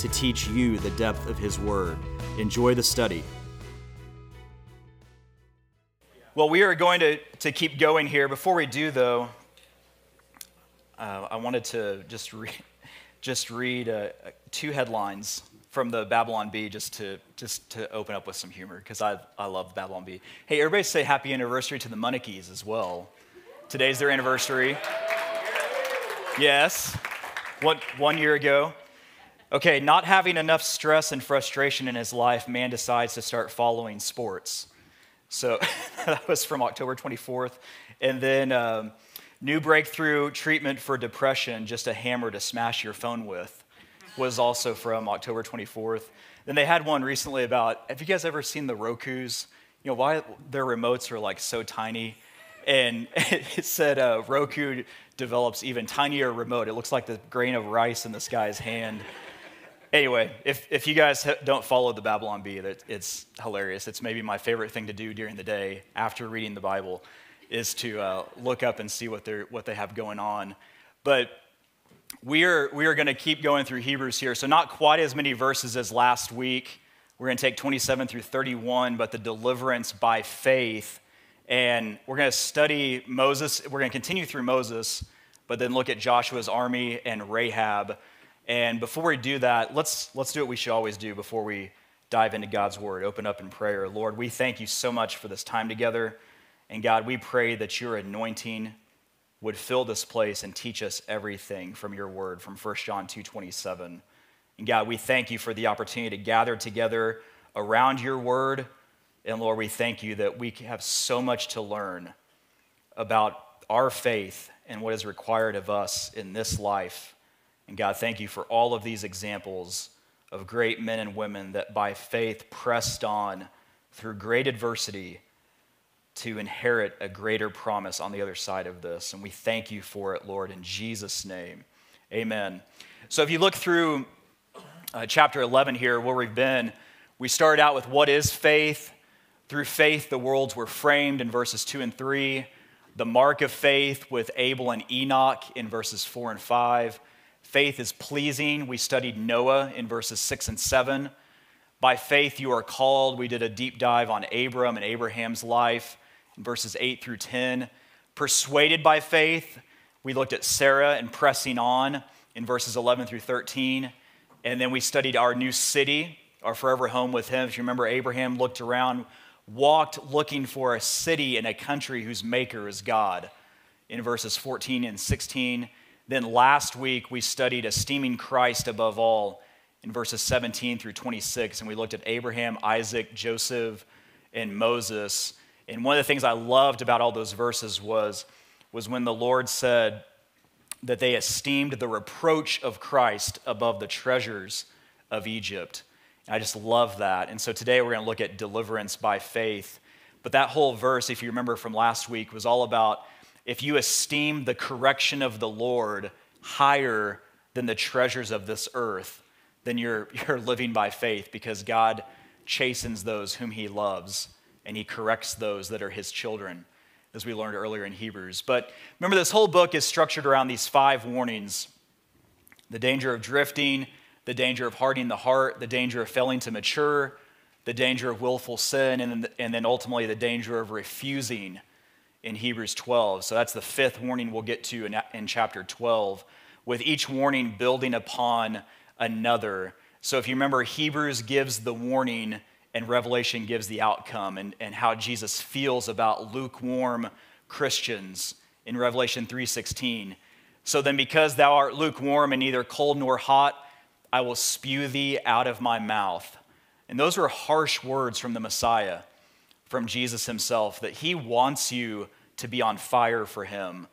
to teach you the depth of His Word. Enjoy the study. Well, we are going to, to keep going here. Before we do, though, uh, I wanted to just, re- just read uh, two headlines from the Babylon Bee just to, just to open up with some humor, because I, I love Babylon Bee. Hey, everybody say happy anniversary to the Monarchies as well. Today's their anniversary. Yes, one, one year ago. Okay, not having enough stress and frustration in his life, man decides to start following sports. So that was from October 24th. And then um, new breakthrough treatment for depression, just a hammer to smash your phone with, was also from October 24th. Then they had one recently about have you guys ever seen the Roku's? You know, why their remotes are like so tiny? And it said uh, Roku develops even tinier remote. It looks like the grain of rice in this guy's hand anyway, if, if you guys don't follow the Babylon Bee, it's hilarious. It's maybe my favorite thing to do during the day after reading the Bible is to uh, look up and see what, they're, what they have going on. But we are, we are going to keep going through Hebrews here. So, not quite as many verses as last week. We're going to take 27 through 31, but the deliverance by faith. And we're going to study Moses. We're going to continue through Moses, but then look at Joshua's army and Rahab and before we do that, let's, let's do what we should always do before we dive into God's word. Open up in prayer. Lord, we thank you so much for this time together. And God, we pray that your anointing would fill this place and teach us everything from your word from 1 John 2:27. And God, we thank you for the opportunity to gather together around your word. And Lord, we thank you that we have so much to learn about our faith and what is required of us in this life and God, thank you for all of these examples of great men and women that by faith pressed on through great adversity to inherit a greater promise on the other side of this. And we thank you for it, Lord, in Jesus' name. Amen. So if you look through uh, chapter 11 here, where we've been, we started out with what is faith. Through faith, the worlds were framed in verses 2 and 3. The mark of faith with Abel and Enoch in verses 4 and 5 Faith is pleasing. We studied Noah in verses 6 and 7. By faith you are called. We did a deep dive on Abram and Abraham's life in verses 8 through 10. Persuaded by faith, we looked at Sarah and pressing on in verses 11 through 13. And then we studied our new city, our forever home with him. If you remember, Abraham looked around, walked looking for a city and a country whose maker is God in verses 14 and 16. Then last week we studied esteeming Christ above all in verses 17 through 26, and we looked at Abraham, Isaac, Joseph, and Moses. And one of the things I loved about all those verses was, was when the Lord said that they esteemed the reproach of Christ above the treasures of Egypt. And I just love that. And so today we're going to look at deliverance by faith. But that whole verse, if you remember from last week, was all about if you esteem the correction of the Lord higher than the treasures of this earth, then you're, you're living by faith because God chastens those whom he loves and he corrects those that are his children, as we learned earlier in Hebrews. But remember, this whole book is structured around these five warnings the danger of drifting, the danger of hardening the heart, the danger of failing to mature, the danger of willful sin, and then, and then ultimately the danger of refusing in Hebrews 12. So that's the fifth warning we'll get to in, in chapter 12, with each warning building upon another. So if you remember, Hebrews gives the warning and Revelation gives the outcome and, and how Jesus feels about lukewarm Christians in Revelation 3:16. So then because thou art lukewarm and neither cold nor hot, I will spew thee out of my mouth. And those were harsh words from the Messiah from Jesus himself that he wants you to be on fire for him.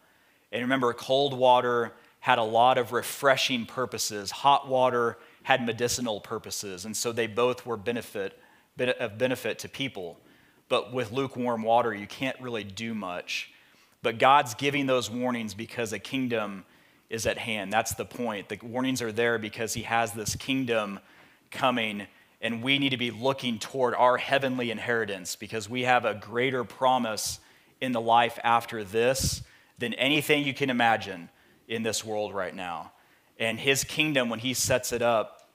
And remember, cold water had a lot of refreshing purposes. Hot water had medicinal purposes, and so they both were benefit, of benefit to people. But with lukewarm water, you can't really do much. But God's giving those warnings because a kingdom is at hand. That's the point. The warnings are there because He has this kingdom coming, and we need to be looking toward our heavenly inheritance because we have a greater promise in the life after this than anything you can imagine in this world right now. And His kingdom, when He sets it up,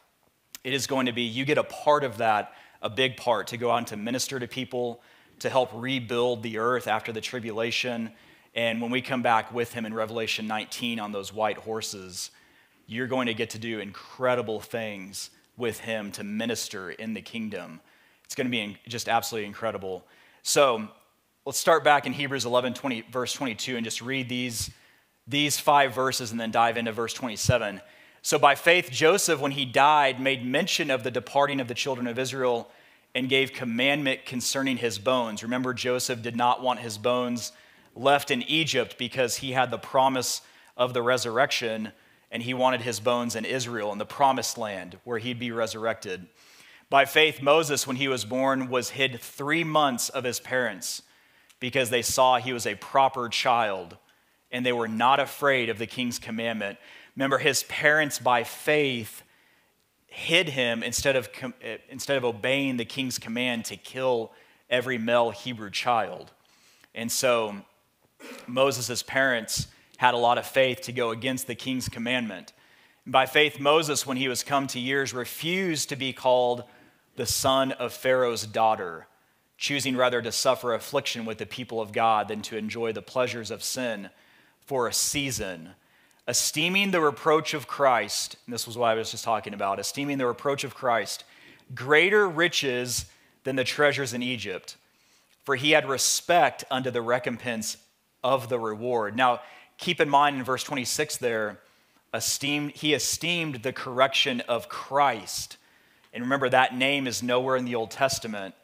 it is going to be you get a part of that, a big part, to go out and to minister to people, to help rebuild the earth after the tribulation and when we come back with him in Revelation 19 on those white horses, you're going to get to do incredible things with him to minister in the kingdom. It's going to be just absolutely incredible. So let's start back in Hebrews 11, 20, verse 22, and just read these, these five verses and then dive into verse 27. So by faith, Joseph, when he died, made mention of the departing of the children of Israel and gave commandment concerning his bones. Remember, Joseph did not want his bones left in Egypt because he had the promise of the resurrection and he wanted his bones in Israel, in the promised land where he'd be resurrected. By faith, Moses, when he was born, was hid three months of his parents because they saw he was a proper child and they were not afraid of the king's commandment. Remember, his parents, by faith, hid him instead of, instead of obeying the king's command to kill every male Hebrew child. And so Moses' parents had a lot of faith to go against the king's commandment. By faith, Moses, when he was come to years, refused to be called the son of Pharaoh's daughter, choosing rather to suffer affliction with the people of God than to enjoy the pleasures of sin for a season, esteeming the reproach of Christ, this was what I was just talking about, esteeming the reproach of Christ greater riches than the treasures in Egypt, for he had respect unto the recompense of the reward. Now, keep in mind in verse 26 there, esteemed, he esteemed the correction of Christ. And remember, that name is nowhere in the Old Testament,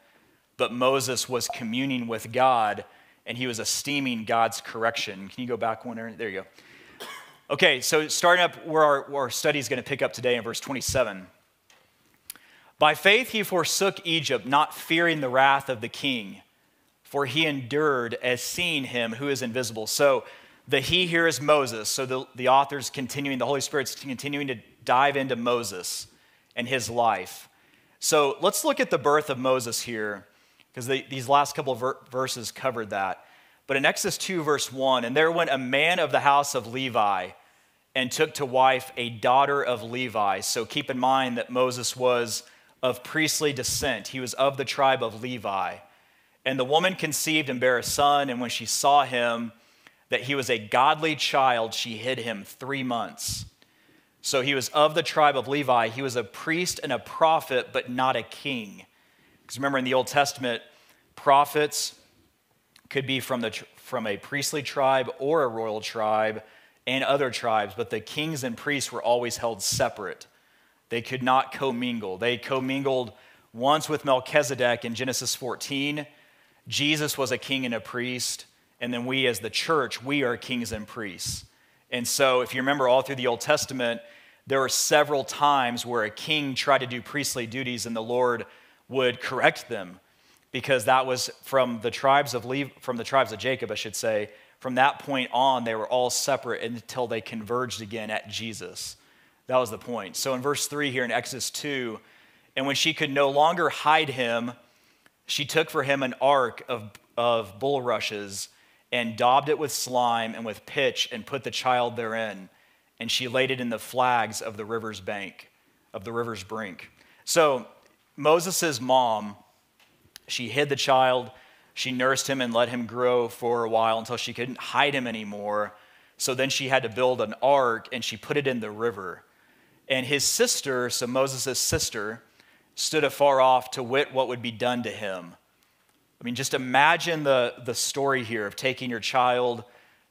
but Moses was communing with God and he was esteeming God's correction. Can you go back one? There you go. Okay, so starting up where our, where our study is going to pick up today in verse 27. By faith he forsook Egypt, not fearing the wrath of the king for he endured as seeing him who is invisible. So the he here is Moses. So the, the author's continuing, the Holy Spirit's continuing to dive into Moses and his life. So let's look at the birth of Moses here, because the, these last couple of ver- verses covered that. But in Exodus 2, verse 1, and there went a man of the house of Levi and took to wife a daughter of Levi. So keep in mind that Moses was of priestly descent, he was of the tribe of Levi. And the woman conceived and bare a son, and when she saw him, that he was a godly child, she hid him three months. So he was of the tribe of Levi. He was a priest and a prophet, but not a king. Because remember, in the Old Testament, prophets could be from, the, from a priestly tribe or a royal tribe and other tribes, but the kings and priests were always held separate. They could not commingle. They commingled once with Melchizedek in Genesis 14 Jesus was a king and a priest, and then we as the church, we are kings and priests. And so, if you remember all through the Old Testament, there were several times where a king tried to do priestly duties and the Lord would correct them because that was from the tribes of from the tribes of Jacob, I should say. From that point on, they were all separate until they converged again at Jesus. That was the point. So in verse 3 here in Exodus 2, and when she could no longer hide him, she took for him an ark of, of bulrushes and daubed it with slime and with pitch and put the child therein. And she laid it in the flags of the river's bank, of the river's brink. So Moses' mom, she hid the child. She nursed him and let him grow for a while until she couldn't hide him anymore. So then she had to build an ark and she put it in the river. And his sister, so Moses' sister, stood afar off to wit what would be done to him. I mean, just imagine the, the story here of taking your child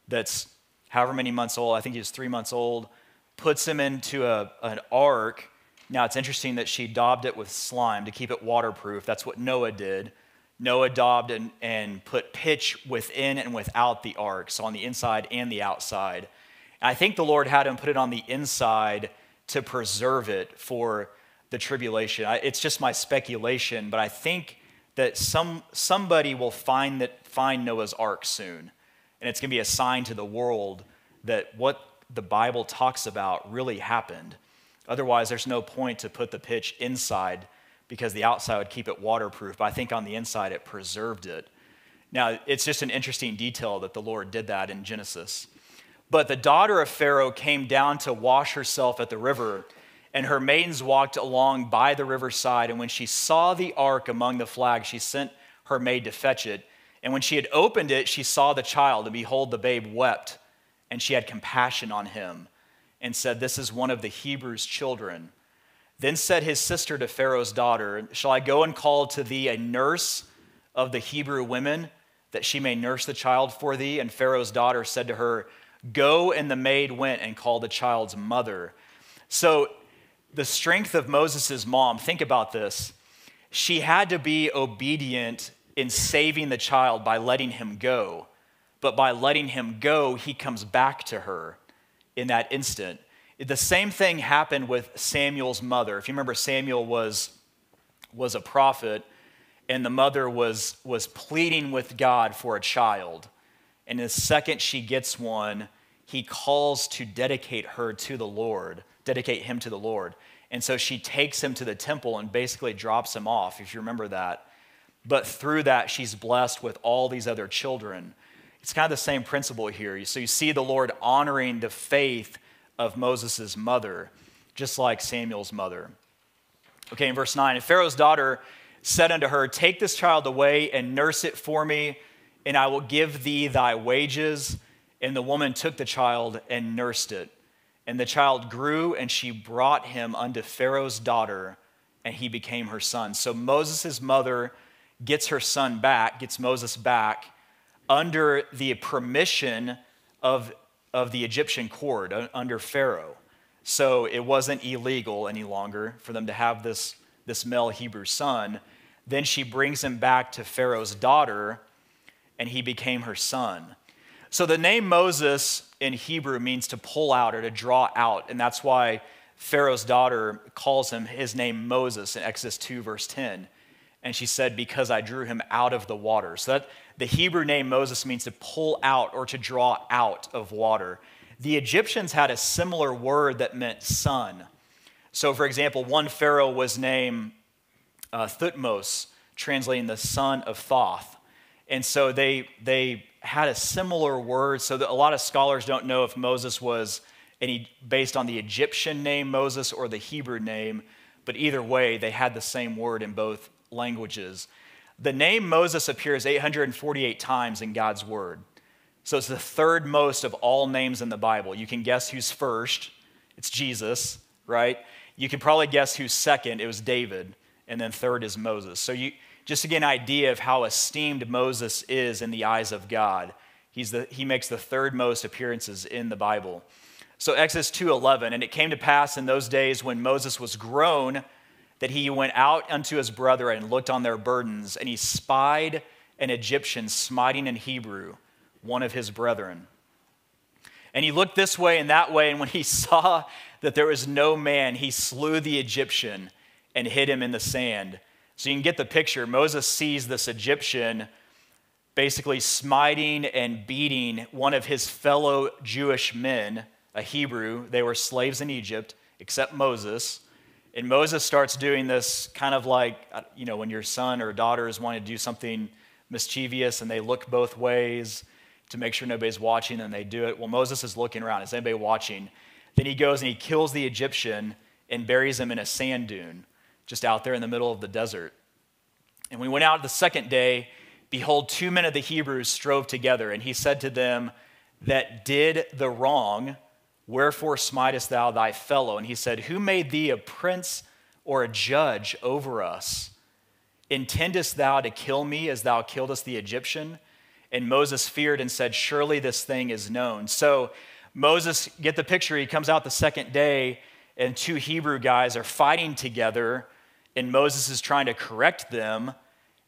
that's however many months old, I think he was three months old, puts him into a, an ark. Now, it's interesting that she daubed it with slime to keep it waterproof. That's what Noah did. Noah daubed and, and put pitch within and without the ark, so on the inside and the outside. I think the Lord had him put it on the inside to preserve it for the tribulation. I, it's just my speculation, but I think that some, somebody will find, that, find Noah's ark soon. And it's going to be a sign to the world that what the Bible talks about really happened. Otherwise, there's no point to put the pitch inside because the outside would keep it waterproof. But I think on the inside, it preserved it. Now, it's just an interesting detail that the Lord did that in Genesis. But the daughter of Pharaoh came down to wash herself at the river, and her maidens walked along by the riverside. And when she saw the ark among the flags, she sent her maid to fetch it. And when she had opened it, she saw the child, and behold, the babe wept. And she had compassion on him and said, This is one of the Hebrews' children. Then said his sister to Pharaoh's daughter, Shall I go and call to thee a nurse of the Hebrew women, that she may nurse the child for thee? And Pharaoh's daughter said to her, Go, and the maid went and called the child's mother. So, the strength of Moses' mom, think about this. She had to be obedient in saving the child by letting him go. But by letting him go, he comes back to her in that instant. The same thing happened with Samuel's mother. If you remember, Samuel was, was a prophet, and the mother was, was pleading with God for a child. And the second she gets one, he calls to dedicate her to the Lord, dedicate him to the Lord. And so she takes him to the temple and basically drops him off, if you remember that. But through that, she's blessed with all these other children. It's kind of the same principle here. So you see the Lord honoring the faith of Moses' mother, just like Samuel's mother. Okay, in verse 9, and Pharaoh's daughter said unto her, Take this child away and nurse it for me and I will give thee thy wages. And the woman took the child and nursed it. And the child grew, and she brought him unto Pharaoh's daughter, and he became her son. So Moses' mother gets her son back, gets Moses back, under the permission of, of the Egyptian court, under Pharaoh. So it wasn't illegal any longer for them to have this, this male Hebrew son. Then she brings him back to Pharaoh's daughter and he became her son. So the name Moses in Hebrew means to pull out or to draw out, and that's why Pharaoh's daughter calls him his name Moses in Exodus 2, verse 10. And she said, Because I drew him out of the water. So that the Hebrew name Moses means to pull out or to draw out of water. The Egyptians had a similar word that meant son. So, for example, one Pharaoh was named uh, Thutmose, translating the son of Thoth. And so they, they had a similar word. So that a lot of scholars don't know if Moses was any based on the Egyptian name Moses or the Hebrew name, but either way, they had the same word in both languages. The name Moses appears 848 times in God's word. So it's the third most of all names in the Bible. You can guess who's first. It's Jesus, right? You can probably guess who's second. It was David. And then third is Moses. So you, just to get an idea of how esteemed Moses is in the eyes of God. He's the, he makes the third most appearances in the Bible. So Exodus 2:11, and it came to pass in those days when Moses was grown that he went out unto his brother and looked on their burdens, and he spied an Egyptian smiting an Hebrew, one of his brethren. And he looked this way and that way, and when he saw that there was no man, he slew the Egyptian and hid him in the sand. So you can get the picture. Moses sees this Egyptian basically smiting and beating one of his fellow Jewish men, a Hebrew. They were slaves in Egypt, except Moses. And Moses starts doing this kind of like, uh, you know, when your son or daughter is wanting to do something mischievous and they look both ways to make sure nobody's watching and they do it. Well, Moses is looking around. Is anybody watching? Then he goes and he kills the Egyptian and buries him in a sand dune just out there in the middle of the desert. And we went out the second day. Behold, two men of the Hebrews strove together, and he said to them that did the wrong, Wherefore smitest thou thy fellow? And he said, Who made thee a prince or a judge over us? Intendest thou to kill me as thou killedest the Egyptian? And Moses feared and said, Surely this thing is known. So Moses, get the picture, he comes out the second day, and two Hebrew guys are fighting together and Moses is trying to correct them.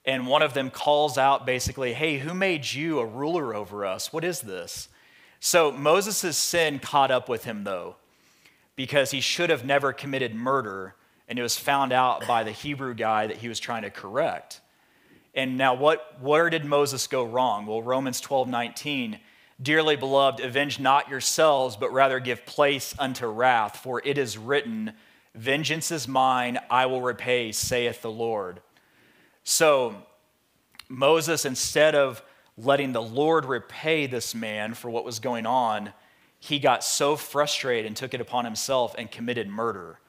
And one of them calls out basically, Hey, who made you a ruler over us? What is this? So Moses' sin caught up with him, though, because he should have never committed murder, and it was found out by the Hebrew guy that he was trying to correct. And now, what, where did Moses go wrong? Well, Romans 12 19, dearly beloved, avenge not yourselves, but rather give place unto wrath, for it is written, Vengeance is mine, I will repay, saith the Lord. So, Moses, instead of letting the Lord repay this man for what was going on, he got so frustrated and took it upon himself and committed murder.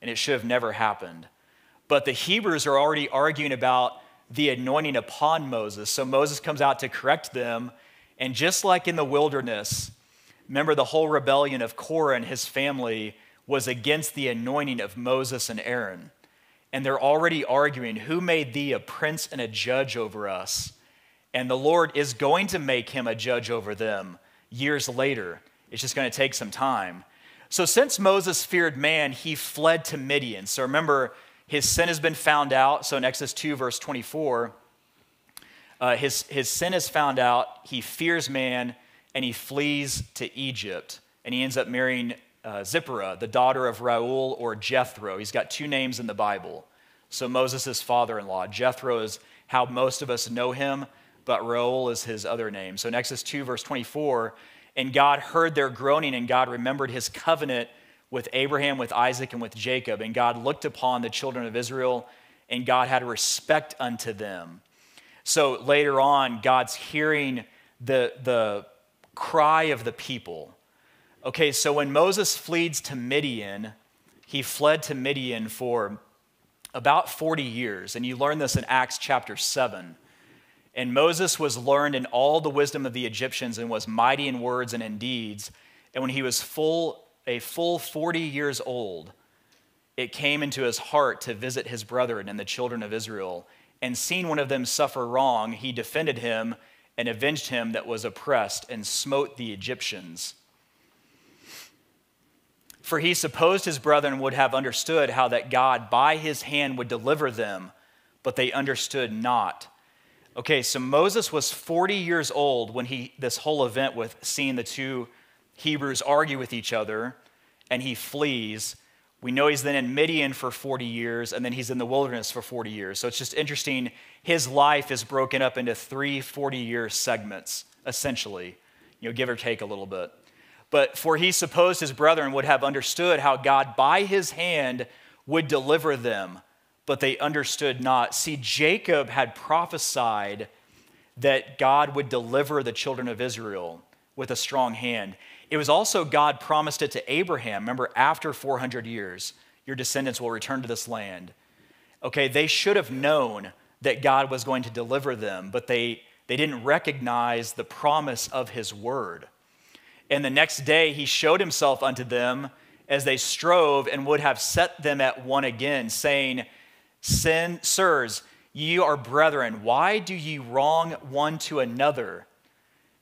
And it should have never happened. But the Hebrews are already arguing about the anointing upon Moses. So Moses comes out to correct them. And just like in the wilderness, remember the whole rebellion of Korah and his family was against the anointing of Moses and Aaron. And they're already arguing who made thee a prince and a judge over us? And the Lord is going to make him a judge over them years later. It's just going to take some time. So, since Moses feared man, he fled to Midian. So, remember, his sin has been found out. So, in Exodus 2, verse 24, uh, his, his sin is found out. He fears man and he flees to Egypt. And he ends up marrying uh, Zipporah, the daughter of Reuel or Jethro. He's got two names in the Bible. So, Moses' father in law. Jethro is how most of us know him but Reuel is his other name. So in Exodus 2, verse 24, and God heard their groaning, and God remembered his covenant with Abraham, with Isaac, and with Jacob. And God looked upon the children of Israel, and God had respect unto them. So later on, God's hearing the, the cry of the people. Okay, so when Moses flees to Midian, he fled to Midian for about 40 years. And you learn this in Acts chapter 7. And Moses was learned in all the wisdom of the Egyptians and was mighty in words and in deeds. And when he was full, a full 40 years old, it came into his heart to visit his brethren and the children of Israel. And seeing one of them suffer wrong, he defended him and avenged him that was oppressed and smote the Egyptians. For he supposed his brethren would have understood how that God by his hand would deliver them, but they understood not. Okay, so Moses was 40 years old when he this whole event with seeing the two Hebrews argue with each other and he flees. We know he's then in Midian for 40 years and then he's in the wilderness for 40 years. So it's just interesting. His life is broken up into three 40 year segments, essentially, you know, give or take a little bit. But for he supposed his brethren would have understood how God by his hand would deliver them but they understood not. See, Jacob had prophesied that God would deliver the children of Israel with a strong hand. It was also God promised it to Abraham. Remember, after 400 years, your descendants will return to this land. Okay, they should have known that God was going to deliver them, but they, they didn't recognize the promise of his word. And the next day, he showed himself unto them as they strove and would have set them at one again, saying, Sin, sirs, ye are brethren. Why do ye wrong one to another?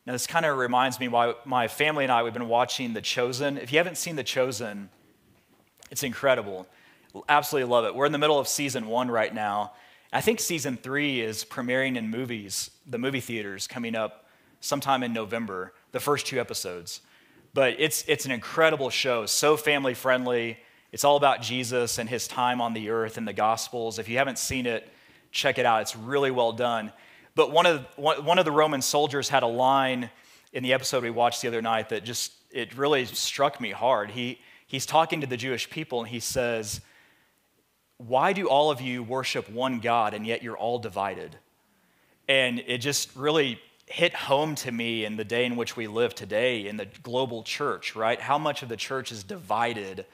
Now, this kind of reminds me why my family and I, we've been watching The Chosen. If you haven't seen The Chosen, it's incredible. Absolutely love it. We're in the middle of season one right now. I think season three is premiering in movies, the movie theaters coming up sometime in November, the first two episodes. But it's, it's an incredible show, so family friendly. It's all about Jesus and his time on the earth and the Gospels. If you haven't seen it, check it out. It's really well done. But one of, one of the Roman soldiers had a line in the episode we watched the other night that just, it really struck me hard. He, he's talking to the Jewish people and he says, Why do all of you worship one God and yet you're all divided? And it just really hit home to me in the day in which we live today in the global church, right? How much of the church is divided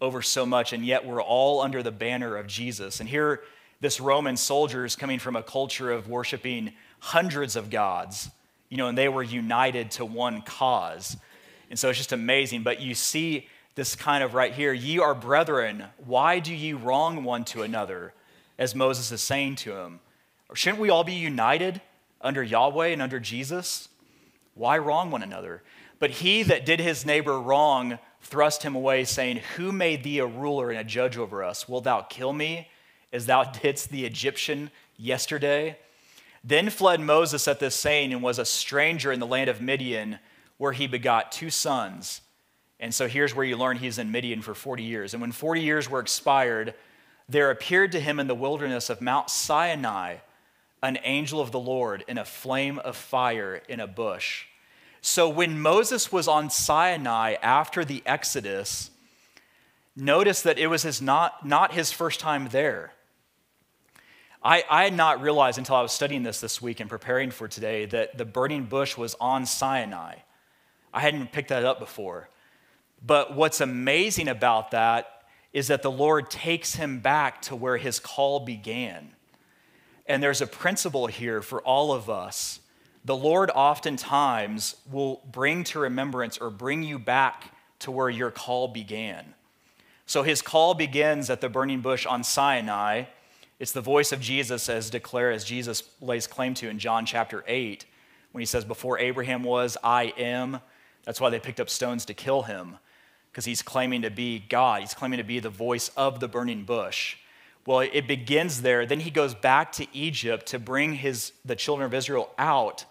over so much, and yet we're all under the banner of Jesus. And here, this Roman soldier is coming from a culture of worshiping hundreds of gods, you know, and they were united to one cause. And so it's just amazing. But you see this kind of right here ye are brethren, why do ye wrong one to another? As Moses is saying to him. Shouldn't we all be united under Yahweh and under Jesus? Why wrong one another? But he that did his neighbor wrong thrust him away, saying, Who made thee a ruler and a judge over us? Wilt thou kill me as thou didst the Egyptian yesterday? Then fled Moses at this saying and was a stranger in the land of Midian where he begot two sons. And so here's where you learn he's in Midian for 40 years. And when 40 years were expired, there appeared to him in the wilderness of Mount Sinai an angel of the Lord in a flame of fire in a bush. So when Moses was on Sinai after the Exodus, notice that it was his not, not his first time there. I, I had not realized until I was studying this this week and preparing for today that the burning bush was on Sinai. I hadn't picked that up before. But what's amazing about that is that the Lord takes him back to where his call began. And there's a principle here for all of us. The Lord oftentimes will bring to remembrance or bring you back to where your call began. So his call begins at the burning bush on Sinai. It's the voice of Jesus as declared as Jesus lays claim to in John chapter 8 when he says, Before Abraham was, I am. That's why they picked up stones to kill him, because he's claiming to be God. He's claiming to be the voice of the burning bush. Well, it begins there. Then he goes back to Egypt to bring his, the children of Israel out.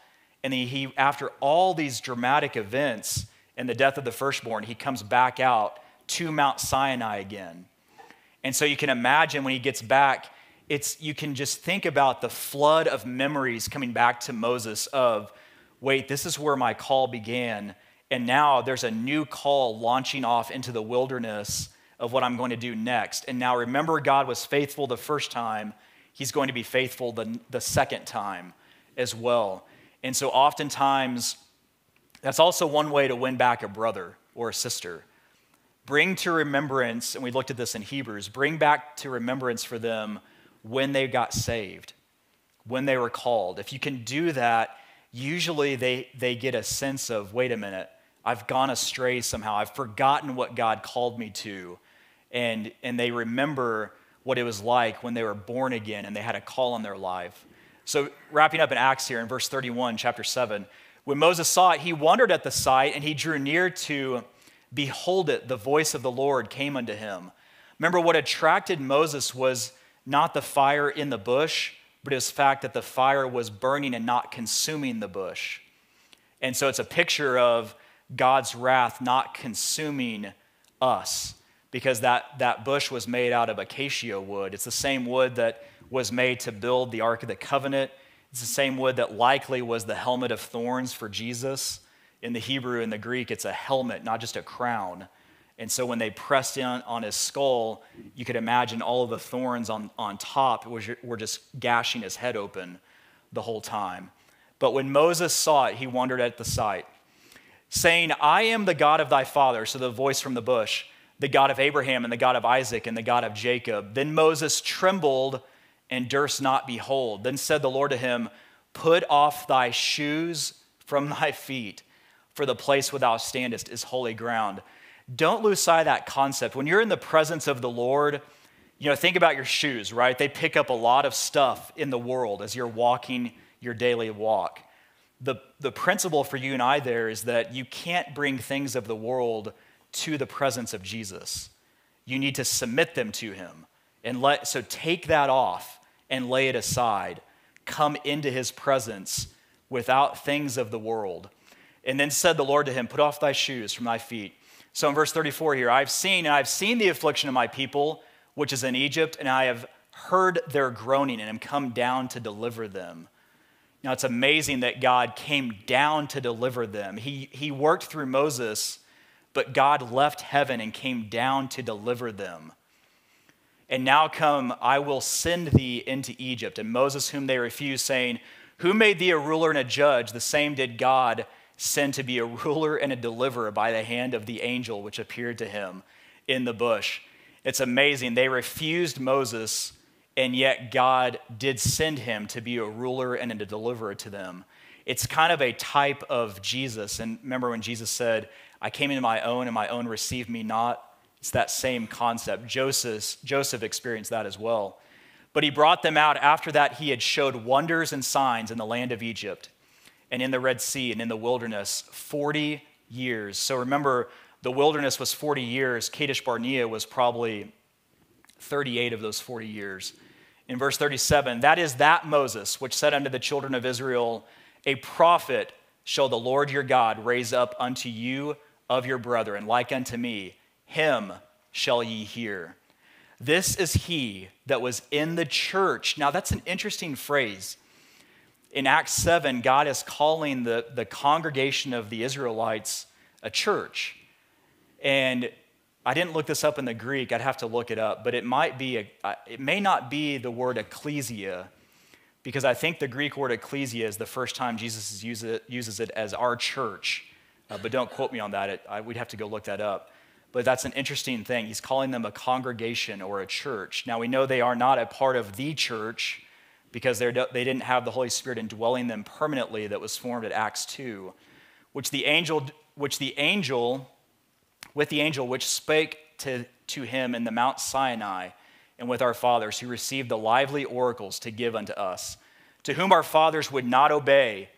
And he, after all these dramatic events and the death of the firstborn, he comes back out to Mount Sinai again. And so you can imagine when he gets back, it's, you can just think about the flood of memories coming back to Moses of, wait, this is where my call began. And now there's a new call launching off into the wilderness of what I'm going to do next. And now remember, God was faithful the first time, He's going to be faithful the, the second time as well. And so oftentimes, that's also one way to win back a brother or a sister. Bring to remembrance, and we looked at this in Hebrews, bring back to remembrance for them when they got saved, when they were called. If you can do that, usually they, they get a sense of wait a minute, I've gone astray somehow. I've forgotten what God called me to. And, and they remember what it was like when they were born again and they had a call on their life. So, wrapping up in Acts here in verse 31, chapter 7, when Moses saw it, he wondered at the sight and he drew near to behold it. The voice of the Lord came unto him. Remember, what attracted Moses was not the fire in the bush, but his fact that the fire was burning and not consuming the bush. And so it's a picture of God's wrath not consuming us because that, that bush was made out of acacia wood. It's the same wood that was made to build the Ark of the Covenant. It's the same wood that likely was the helmet of thorns for Jesus. In the Hebrew and the Greek, it's a helmet, not just a crown. And so when they pressed in on his skull, you could imagine all of the thorns on, on top were just gashing his head open the whole time. But when Moses saw it, he wondered at the sight saying, I am the God of thy father, so the voice from the bush, the God of Abraham and the God of Isaac and the God of Jacob. Then Moses trembled and durst not behold. Then said the Lord to him, Put off thy shoes from thy feet, for the place where thou standest is holy ground. Don't lose sight of that concept. When you're in the presence of the Lord, you know, think about your shoes, right? They pick up a lot of stuff in the world as you're walking your daily walk the, the principle for you and I there is that you can't bring things of the world to the presence of Jesus. You need to submit them to him. And let, so take that off and lay it aside. Come into his presence without things of the world. And then said the Lord to him, Put off thy shoes from thy feet. So in verse 34 here, I've seen and I've seen the affliction of my people, which is in Egypt, and I have heard their groaning and am come down to deliver them. Now, it's amazing that God came down to deliver them. He, he worked through Moses, but God left heaven and came down to deliver them. And now come, I will send thee into Egypt. And Moses, whom they refused, saying, Who made thee a ruler and a judge? The same did God send to be a ruler and a deliverer by the hand of the angel which appeared to him in the bush. It's amazing. They refused Moses and yet God did send him to be a ruler and a deliverer to them. It's kind of a type of Jesus. And remember when Jesus said, I came into my own and my own received me not? It's that same concept. Joseph, Joseph experienced that as well. But he brought them out after that he had showed wonders and signs in the land of Egypt and in the Red Sea and in the wilderness 40 years. So remember, the wilderness was 40 years. Kadesh Barnea was probably 38 of those 40 years in verse 37 that is that Moses which said unto the children of Israel, A prophet shall the Lord your God raise up unto you of your brethren, like unto me. Him shall ye hear. This is he that was in the church. Now, that's an interesting phrase. In Acts 7, God is calling the, the congregation of the Israelites a church. And I didn't look this up in the Greek, I'd have to look it up, but it might be, a, it may not be the word ecclesia, because I think the Greek word ecclesia is the first time Jesus uses it, as our church. Uh, but don't quote me on that, it, I, we'd have to go look that up. But that's an interesting thing. He's calling them a congregation or a church. Now we know they are not a part of the church because they didn't have the Holy Spirit indwelling them permanently that was formed at Acts 2, which the angel, which the angel with the angel which spake to, to him in the Mount Sinai and with our fathers, who received the lively oracles to give unto us, to whom our fathers would not obey,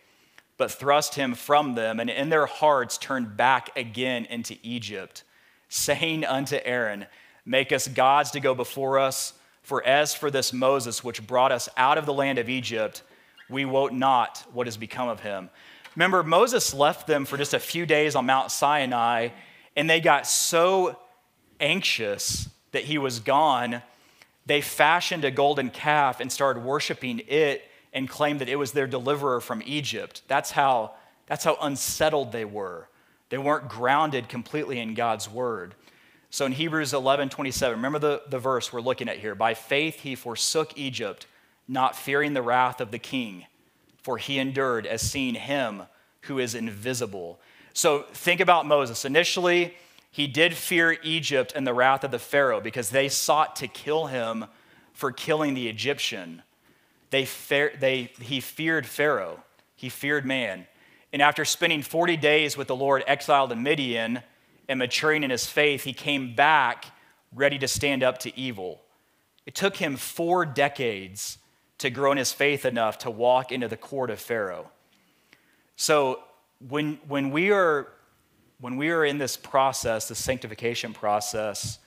but thrust him from them, and in their hearts turned back again into Egypt, saying unto Aaron, Make us gods to go before us. For as for this Moses, which brought us out of the land of Egypt, we wot not what has become of him. Remember, Moses left them for just a few days on Mount Sinai and they got so anxious that he was gone, they fashioned a golden calf and started worshiping it and claimed that it was their deliverer from Egypt. That's how, that's how unsettled they were. They weren't grounded completely in God's word. So in Hebrews 11 27, remember the, the verse we're looking at here. By faith he forsook Egypt, not fearing the wrath of the king, for he endured as seeing him who is invisible. So think about Moses. Initially, he did fear Egypt and the wrath of the Pharaoh because they sought to kill him for killing the Egyptian. They, they, he feared Pharaoh, he feared man. And after spending 40 days with the Lord exiled in Midian and maturing in his faith, he came back ready to stand up to evil. It took him four decades to grow in his faith enough to walk into the court of Pharaoh. So when, when, we are, when we are in this process, the sanctification process,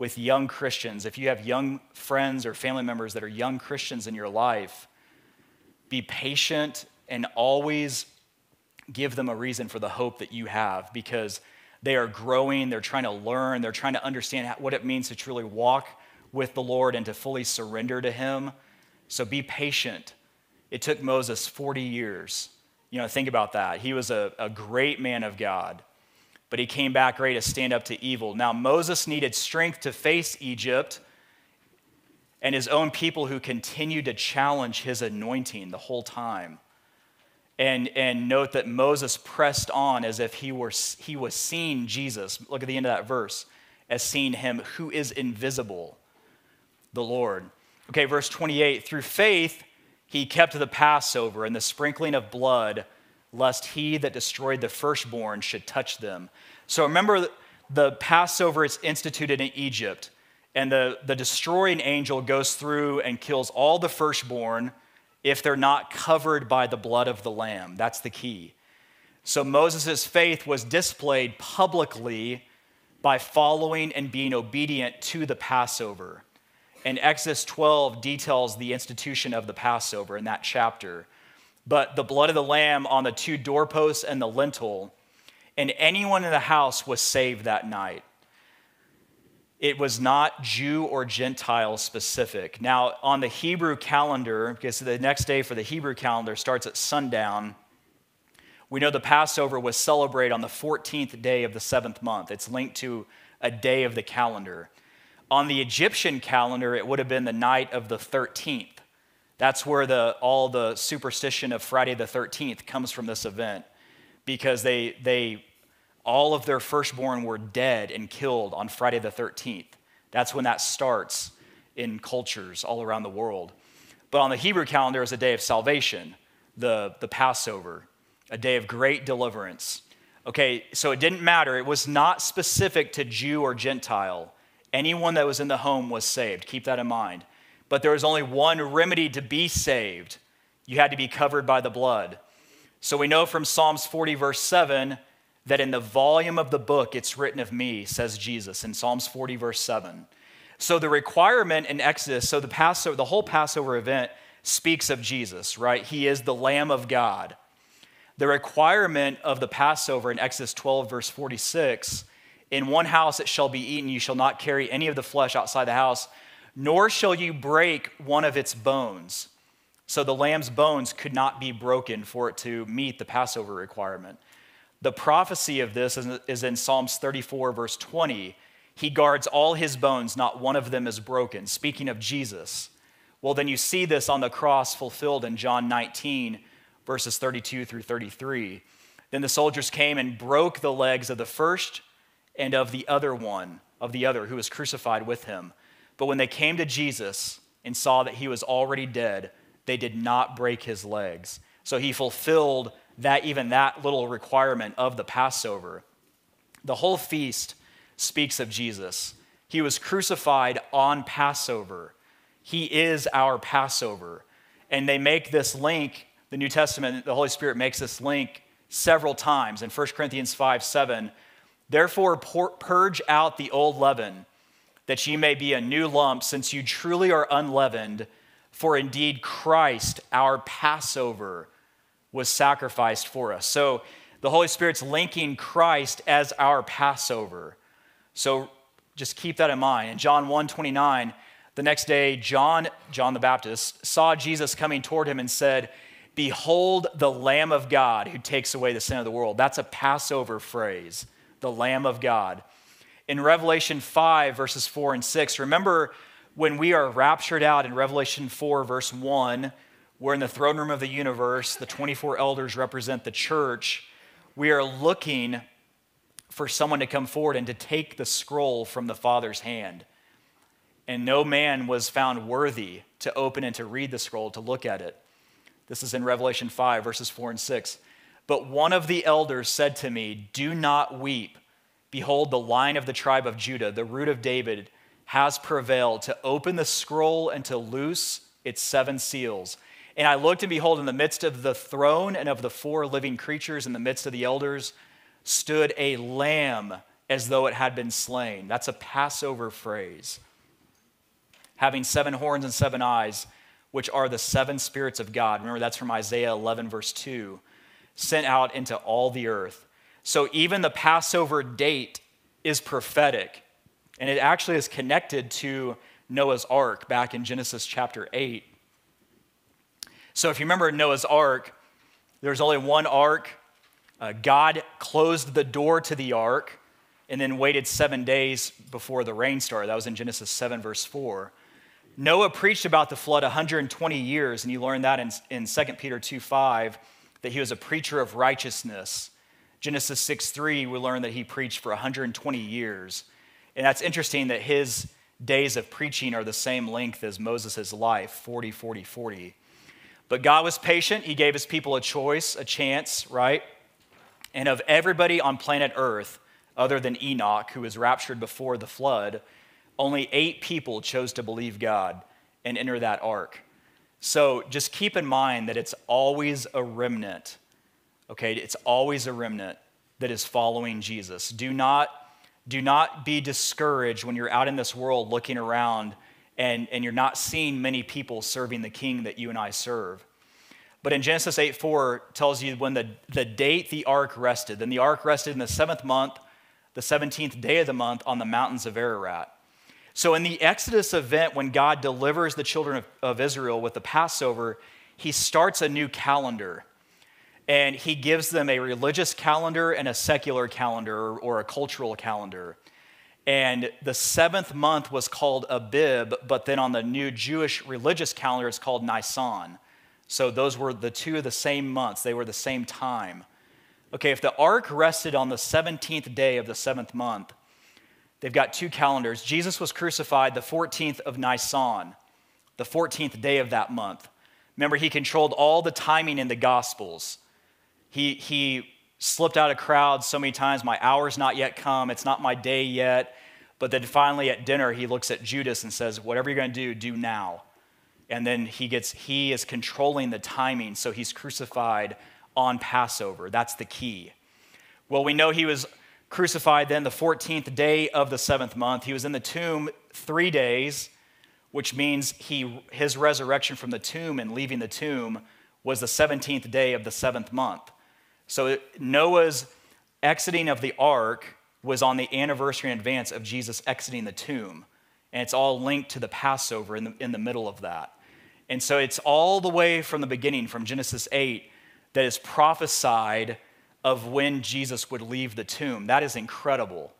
with young Christians, if you have young friends or family members that are young Christians in your life, be patient and always give them a reason for the hope that you have because they are growing, they're trying to learn, they're trying to understand what it means to truly walk with the Lord and to fully surrender to Him. So be patient. It took Moses 40 years you know, think about that. He was a, a great man of God, but he came back ready to stand up to evil. Now, Moses needed strength to face Egypt and his own people who continued to challenge his anointing the whole time. And, and note that Moses pressed on as if he, were, he was seeing Jesus. Look at the end of that verse as seeing him who is invisible, the Lord. Okay, verse 28 through faith, he kept the Passover and the sprinkling of blood, lest he that destroyed the firstborn should touch them. So remember, the Passover is instituted in Egypt, and the, the destroying angel goes through and kills all the firstborn if they're not covered by the blood of the lamb. That's the key. So Moses' faith was displayed publicly by following and being obedient to the Passover. And Exodus 12 details the institution of the Passover in that chapter. But the blood of the lamb on the two doorposts and the lintel, and anyone in the house was saved that night. It was not Jew or Gentile specific. Now, on the Hebrew calendar, because the next day for the Hebrew calendar starts at sundown, we know the Passover was celebrated on the 14th day of the seventh month. It's linked to a day of the calendar. On the Egyptian calendar, it would have been the night of the 13th. That's where the, all the superstition of Friday the 13th comes from this event because they, they, all of their firstborn were dead and killed on Friday the 13th. That's when that starts in cultures all around the world. But on the Hebrew calendar is a day of salvation, the, the Passover, a day of great deliverance. Okay, so it didn't matter. It was not specific to Jew or Gentile. Anyone that was in the home was saved. Keep that in mind. But there was only one remedy to be saved you had to be covered by the blood. So we know from Psalms 40, verse 7, that in the volume of the book it's written of me, says Jesus in Psalms 40, verse 7. So the requirement in Exodus, so the Passover, the whole Passover event speaks of Jesus, right? He is the Lamb of God. The requirement of the Passover in Exodus 12, verse 46 in one house it shall be eaten, you shall not carry any of the flesh outside the house, nor shall you break one of its bones. So the lamb's bones could not be broken for it to meet the Passover requirement. The prophecy of this is in Psalms 34, verse 20. He guards all his bones, not one of them is broken. Speaking of Jesus. Well, then you see this on the cross fulfilled in John 19, verses 32 through 33. Then the soldiers came and broke the legs of the first and of the other one, of the other who was crucified with him. But when they came to Jesus and saw that he was already dead, they did not break his legs. So he fulfilled that even that little requirement of the Passover. The whole feast speaks of Jesus. He was crucified on Passover. He is our Passover. And they make this link, the New Testament, the Holy Spirit makes this link several times. In 1 Corinthians 5 7, therefore purge out the old leaven, that ye may be a new lump, since you truly are unleavened. For indeed Christ, our Passover, was sacrificed for us. So the Holy Spirit's linking Christ as our Passover. So just keep that in mind. In John 1 29, the next day, John, John the Baptist, saw Jesus coming toward him and said, Behold the Lamb of God who takes away the sin of the world. That's a Passover phrase, the Lamb of God. In Revelation 5, verses 4 and 6, remember when we are raptured out in Revelation 4, verse 1, we're in the throne room of the universe, the 24 elders represent the church. We are looking for someone to come forward and to take the scroll from the Father's hand. And no man was found worthy to open and to read the scroll, to look at it. This is in Revelation 5, verses 4 and 6. But one of the elders said to me, Do not weep. Behold, the Lion of the tribe of Judah, the root of David, has prevailed to open the scroll and to loose its seven seals. And I looked, and behold, in the midst of the throne and of the four living creatures, in the midst of the elders, stood a lamb as though it had been slain. That's a Passover phrase having seven horns and seven eyes, which are the seven spirits of God. Remember, that's from Isaiah 11, verse 2, sent out into all the earth. So even the Passover date is prophetic, and it actually is connected to Noah's ark back in Genesis chapter 8. So if you remember Noah's ark, there's only one ark. Uh, God closed the door to the ark and then waited seven days before the rain started. That was in Genesis 7, verse 4. Noah preached about the flood 120 years, and you learn that in, in 2 Peter 2 5, that he was a preacher of righteousness. Genesis 6 3, we learn that he preached for 120 years. And that's interesting that his days of preaching are the same length as Moses' life 40, 40, 40. But God was patient. He gave his people a choice, a chance, right? And of everybody on planet Earth, other than Enoch, who was raptured before the flood, only eight people chose to believe God and enter that ark. So just keep in mind that it's always a remnant, okay? It's always a remnant that is following Jesus. Do not, do not be discouraged when you're out in this world looking around and, and you're not seeing many people serving the king that you and I serve. But in Genesis 8 4 tells you when the, the date the ark rested. Then the ark rested in the seventh month, the 17th day of the month, on the mountains of Ararat. So, in the Exodus event, when God delivers the children of, of, Israel with the Passover, he starts a new calendar. And he gives them a religious calendar and a secular calendar or, or a cultural calendar. And the seventh month was called Abib, but then on the new Jewish religious calendar, it's called Nisan. So, those were the two of the same months, they were the same time. Okay, if the ark rested on the 17th day of the seventh month, They've got two calendars. Jesus was crucified the 14th of Nisan, the 14th day of that month. Remember, he controlled all the timing in the Gospels. He, he slipped out of crowds so many times. My hour's not yet come. It's not my day yet. But then finally at dinner, he looks at Judas and says, Whatever you're going to do, do now. And then he gets, he is controlling the timing. So he's crucified on Passover. That's the key. Well, we know he was crucified then the 14th day of the seventh month. He was in the tomb three days, which means he, his resurrection from the tomb and leaving the tomb was the 17th day of the seventh month. So Noah's exiting of the ark was on the anniversary in advance of Jesus exiting the tomb. And it's all linked to the Passover in the, in the middle of that. And so it's all the way from the beginning, from Genesis 8, that is prophesied of when Jesus would leave the tomb. That is incredible.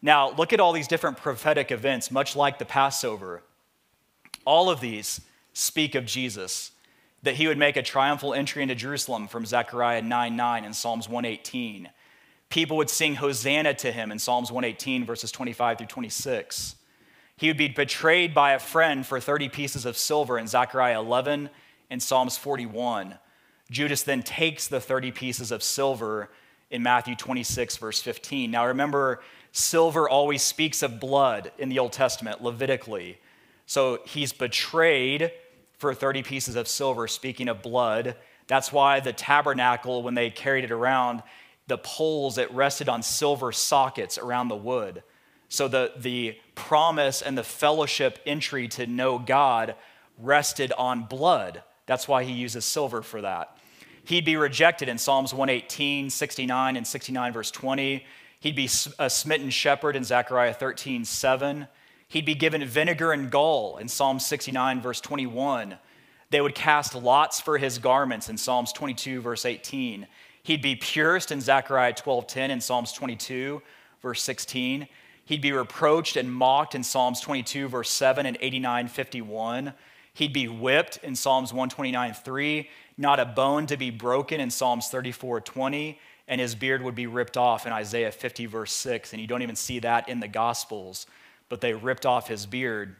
Now, look at all these different prophetic events, much like the Passover. All of these speak of Jesus, that he would make a triumphal entry into Jerusalem from Zechariah 9 9 and Psalms 118. People would sing Hosanna to him in Psalms 118, verses 25 through 26. He would be betrayed by a friend for 30 pieces of silver in Zechariah 11 and Psalms 41. Judas then takes the 30 pieces of silver in Matthew 26, verse 15. Now remember, silver always speaks of blood in the Old Testament, Levitically. So he's betrayed for 30 pieces of silver, speaking of blood. That's why the tabernacle, when they carried it around, the poles, it rested on silver sockets around the wood. So the, the promise and the fellowship entry to know God rested on blood. That's why he uses silver for that. He'd be rejected in Psalms 118, 69, and 69, verse 20. He'd be a smitten shepherd in Zechariah 13, 7. He'd be given vinegar and gall in Psalm 69, verse 21. They would cast lots for his garments in Psalms 22, verse 18. He'd be pierced in Zechariah 12:10 and Psalms 22, verse 16. He'd be reproached and mocked in Psalms 22, verse 7 and 89:51. He'd be whipped in Psalms 129:3 not a bone to be broken in Psalms 34 20, and his beard would be ripped off in Isaiah 50, verse 6. And you don't even see that in the Gospels, but they ripped off his beard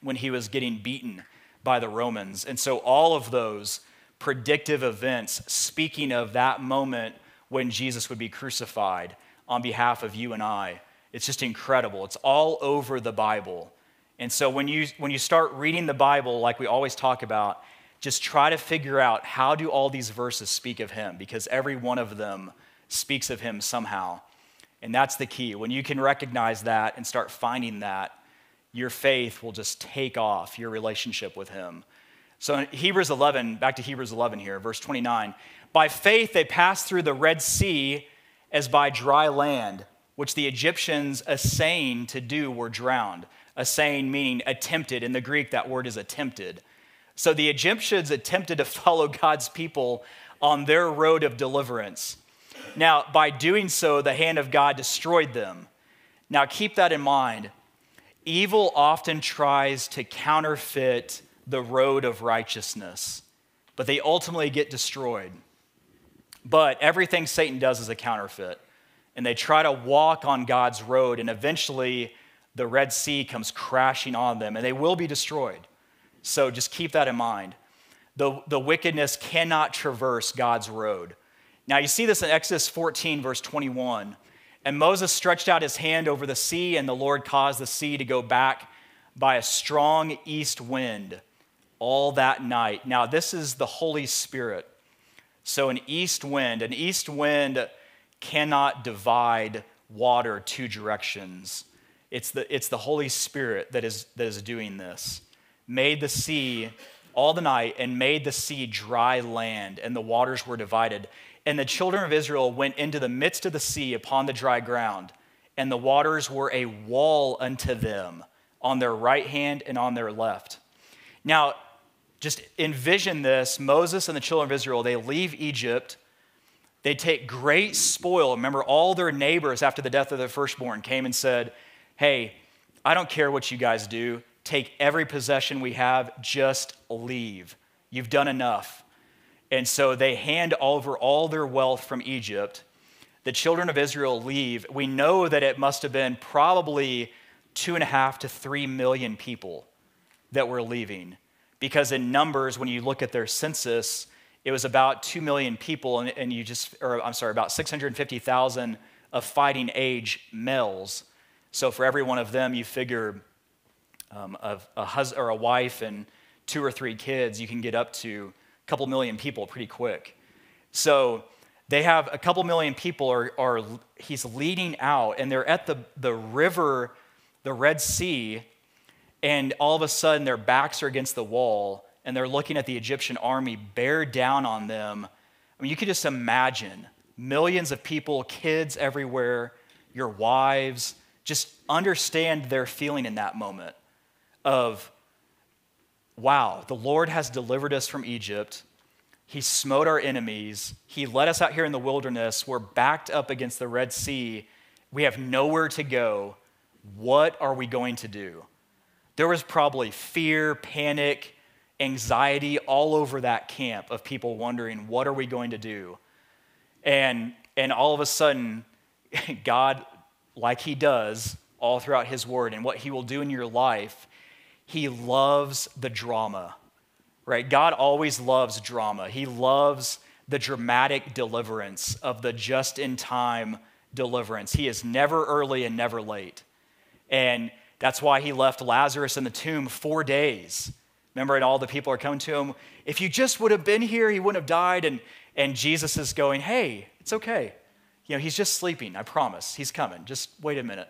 when he was getting beaten by the Romans. And so all of those predictive events, speaking of that moment when Jesus would be crucified on behalf of you and I, it's just incredible. It's all over the Bible. And so when you, when you start reading the Bible, like we always talk about, just try to figure out how do all these verses speak of him because every one of them speaks of him somehow. And that's the key. When you can recognize that and start finding that, your faith will just take off your relationship with him. So in Hebrews 11, back to Hebrews 11 here, verse 29. By faith they passed through the Red Sea as by dry land, which the Egyptians assaying to do were drowned. Assaying meaning attempted. In the Greek, that word is attempted. So the Egyptians attempted to follow God's people on their road of deliverance. Now, by doing so, the hand of God destroyed them. Now, keep that in mind. Evil often tries to counterfeit the road of righteousness, but they ultimately get destroyed. But everything Satan does is a counterfeit, and they try to walk on God's road, and eventually the Red Sea comes crashing on them, and they will be destroyed. So just keep that in mind. The, the wickedness cannot traverse God's road. Now, you see this in Exodus 14, verse 21. And Moses stretched out his hand over the sea, and the Lord caused the sea to go back by a strong east wind all that night. Now, this is the Holy Spirit. So, an east wind, an east wind cannot divide water two directions. It's the, it's the Holy Spirit that is, that is doing this made the sea all the night and made the sea dry land, and the waters were divided. And the children of Israel went into the midst of the sea upon the dry ground, and the waters were a wall unto them on their right hand and on their left. Now, just envision this Moses and the children of Israel, they leave Egypt. They take great spoil. Remember, all their neighbors after the death of their firstborn came and said, Hey, I don't care what you guys do take every possession we have, just leave. You've done enough. And so they hand over all their wealth from Egypt. The children of Israel leave. We know that it must have been probably two and a half to three million people that were leaving. Because in numbers, when you look at their census, it was about 2 million people, and, and you just, or I'm sorry, about 650,000 of fighting age males. So for every one of them, you figure um, of a husband or a wife and two or three kids, you can get up to a couple million people pretty quick. So they have a couple million people are, are he's leading out and they're at the, the river, the Red Sea, and all of a sudden their backs are against the wall and they're looking at the Egyptian army bear down on them. I mean, you could just imagine millions of people, kids everywhere, your wives, just understand their feeling in that moment of, wow, the Lord has delivered us from Egypt. He smote our enemies. He led us out here in the wilderness. We're backed up against the Red Sea. We have nowhere to go. What are we going to do? There was probably fear, panic, anxiety all over that camp of people wondering, what are we going to do? And, and all of a sudden, God, like He does all throughout His Word and what He will do in your life, He loves the drama, right? God always loves drama. He loves the dramatic deliverance of the just in time deliverance. He is never early and never late. And that's why He left Lazarus in the tomb four days. Remember, and all the people are coming to him. If you just would have been here, he wouldn't have died. And, and Jesus is going, hey, it's okay. You know, he's just sleeping, I promise. He's coming. Just wait a minute.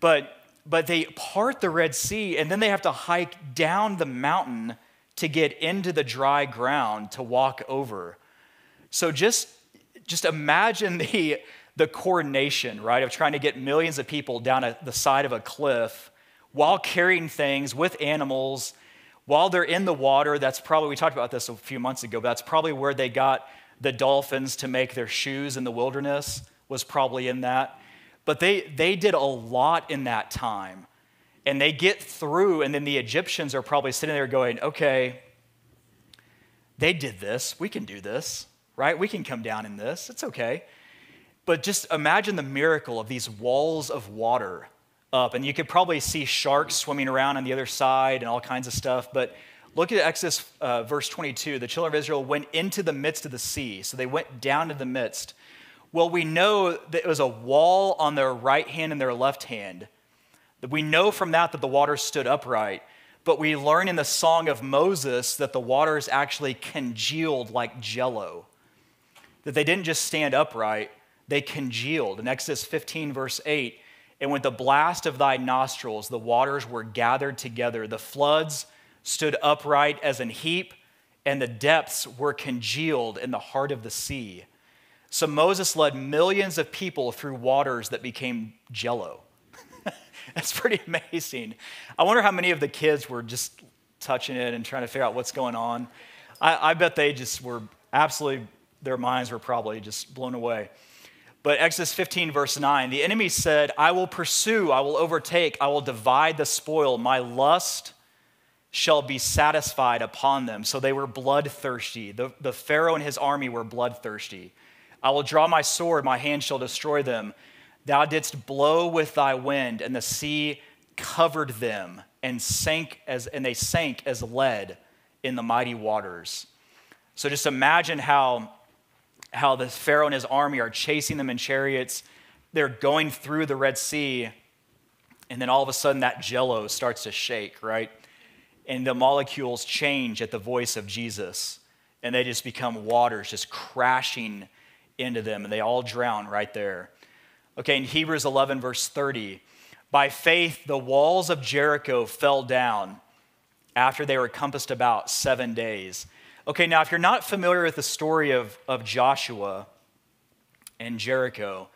But but they part the Red Sea and then they have to hike down the mountain to get into the dry ground to walk over. So just just imagine the the coordination, right, of trying to get millions of people down a, the side of a cliff while carrying things with animals. While they're in the water, that's probably, we talked about this a few months ago, but that's probably where they got the dolphins to make their shoes in the wilderness, was probably in that. But they, they did a lot in that time. And they get through, and then the Egyptians are probably sitting there going, okay, they did this. We can do this, right? We can come down in this. It's okay. But just imagine the miracle of these walls of water up. And you could probably see sharks swimming around on the other side and all kinds of stuff. But look at Exodus uh, verse 22. The children of Israel went into the midst of the sea. So they went down to the midst. Well, we know that it was a wall on their right hand and their left hand. We know from that that the waters stood upright. But we learn in the Song of Moses that the waters actually congealed like jello. That they didn't just stand upright, they congealed. In Exodus 15, verse 8, and with the blast of thy nostrils, the waters were gathered together. The floods stood upright as an heap, and the depths were congealed in the heart of the sea. So Moses led millions of people through waters that became jello. That's pretty amazing. I wonder how many of the kids were just touching it and trying to figure out what's going on. I, I bet they just were absolutely, their minds were probably just blown away. But Exodus 15, verse 9, the enemy said, I will pursue, I will overtake, I will divide the spoil. My lust shall be satisfied upon them. So they were bloodthirsty. The, the Pharaoh and his army were bloodthirsty. I will draw my sword, my hand shall destroy them. Thou didst blow with thy wind, and the sea covered them and sank as and they sank as lead in the mighty waters. So just imagine how how the Pharaoh and his army are chasing them in chariots. They're going through the Red Sea, and then all of a sudden that jello starts to shake, right? And the molecules change at the voice of Jesus, and they just become waters just crashing into them, and they all drown right there. Okay, in Hebrews 11, verse 30, by faith the walls of Jericho fell down after they were compassed about seven days. Okay, now if you're not familiar with the story of, of Joshua and Jericho,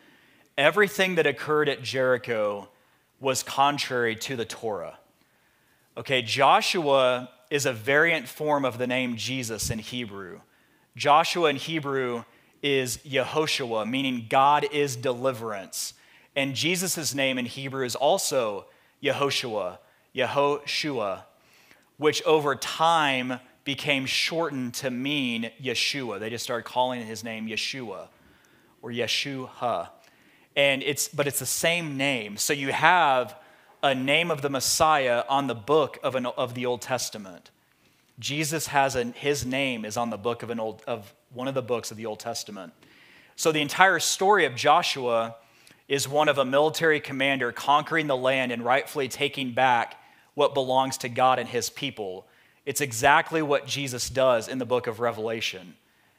everything that occurred at Jericho was contrary to the Torah. Okay, Joshua is a variant form of the name Jesus in Hebrew. Joshua in Hebrew is Yehoshua, meaning God is deliverance. And Jesus' name in Hebrew is also Yehoshua, Yehoshua, which over time became shortened to mean Yeshua. They just started calling his name Yeshua or Yeshua. And it's but it's the same name. So you have a name of the Messiah on the book of, an, of the Old Testament. Jesus has a, his name is on the book of an old of one of the books of the Old Testament. So the entire story of Joshua is one of a military commander conquering the land and rightfully taking back what belongs to God and his people. It's exactly what Jesus does in the book of Revelation.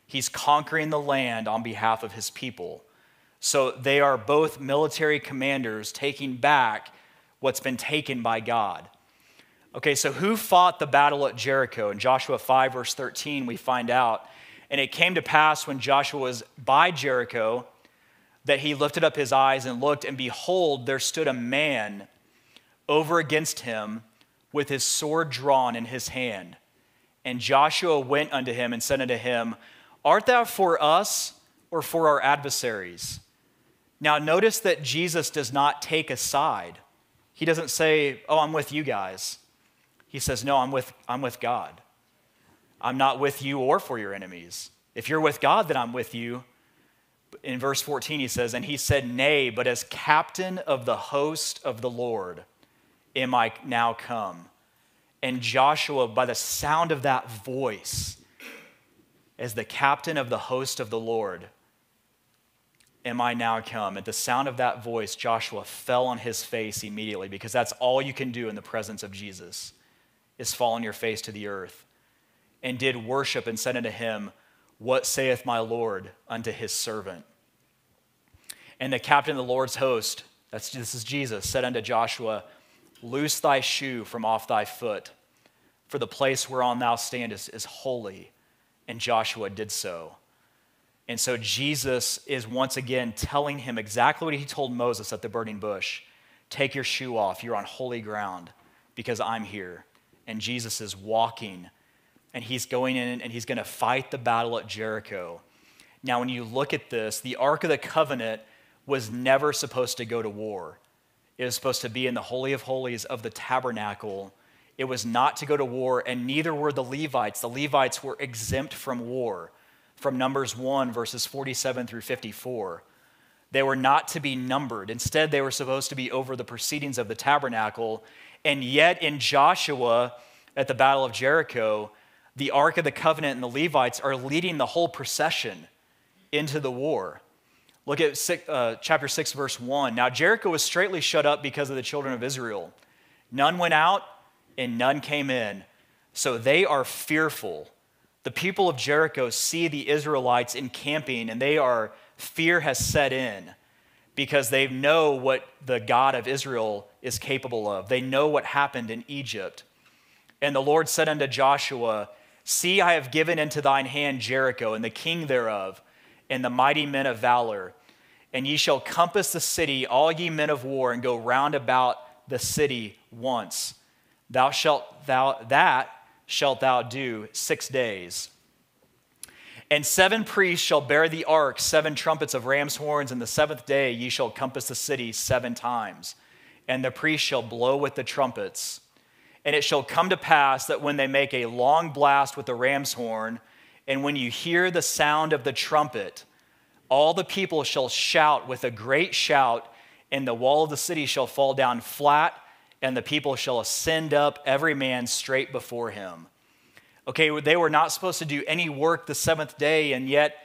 He's conquering the land on behalf of his people. So they are both military commanders taking back what's been taken by God. Okay, so who fought the battle at Jericho? In Joshua 5, verse 13, we find out And it came to pass when Joshua was by Jericho that he lifted up his eyes and looked, and behold, there stood a man over against him with his sword drawn in his hand. And Joshua went unto him and said unto him, Art thou for us or for our adversaries? Now, notice that Jesus does not take a side. He doesn't say, Oh, I'm with you guys. He says, No, I'm with, I'm with God. I'm not with you or for your enemies. If you're with God, then I'm with you. In verse 14, he says, And he said, Nay, but as captain of the host of the Lord am I now come. And Joshua, by the sound of that voice, as the captain of the host of the Lord, am I now come? At the sound of that voice, Joshua fell on his face immediately because that's all you can do in the presence of Jesus is fall on your face to the earth and did worship and said unto him, What saith my Lord unto his servant? And the captain of the Lord's host, that's, this is Jesus, said unto Joshua, Loose thy shoe from off thy foot, for the place whereon thou standest is holy. And Joshua did so. And so Jesus is once again telling him exactly what he told Moses at the burning bush Take your shoe off, you're on holy ground because I'm here. And Jesus is walking and he's going in and he's going to fight the battle at Jericho. Now, when you look at this, the Ark of the Covenant was never supposed to go to war. It was supposed to be in the Holy of Holies of the tabernacle. It was not to go to war, and neither were the Levites. The Levites were exempt from war from Numbers 1, verses 47 through 54. They were not to be numbered. Instead, they were supposed to be over the proceedings of the tabernacle. And yet, in Joshua, at the Battle of Jericho, the Ark of the Covenant and the Levites are leading the whole procession into the war. Look at six, uh, chapter 6, verse 1. Now Jericho was straightly shut up because of the children of Israel. None went out and none came in. So they are fearful. The people of Jericho see the Israelites encamping and they are, fear has set in because they know what the God of Israel is capable of. They know what happened in Egypt. And the Lord said unto Joshua, See, I have given into thine hand Jericho and the king thereof, and the mighty men of valor. And ye shall compass the city, all ye men of war, and go round about the city once. Thou shalt thou that shalt thou do six days. And seven priests shall bear the ark, seven trumpets of ram's horns, and the seventh day ye shall compass the city seven times. And the priests shall blow with the trumpets. And it shall come to pass that when they make a long blast with the ram's horn, and when you hear the sound of the trumpet, all the people shall shout with a great shout, and the wall of the city shall fall down flat, and the people shall ascend up, every man straight before him. Okay, they were not supposed to do any work the seventh day, and yet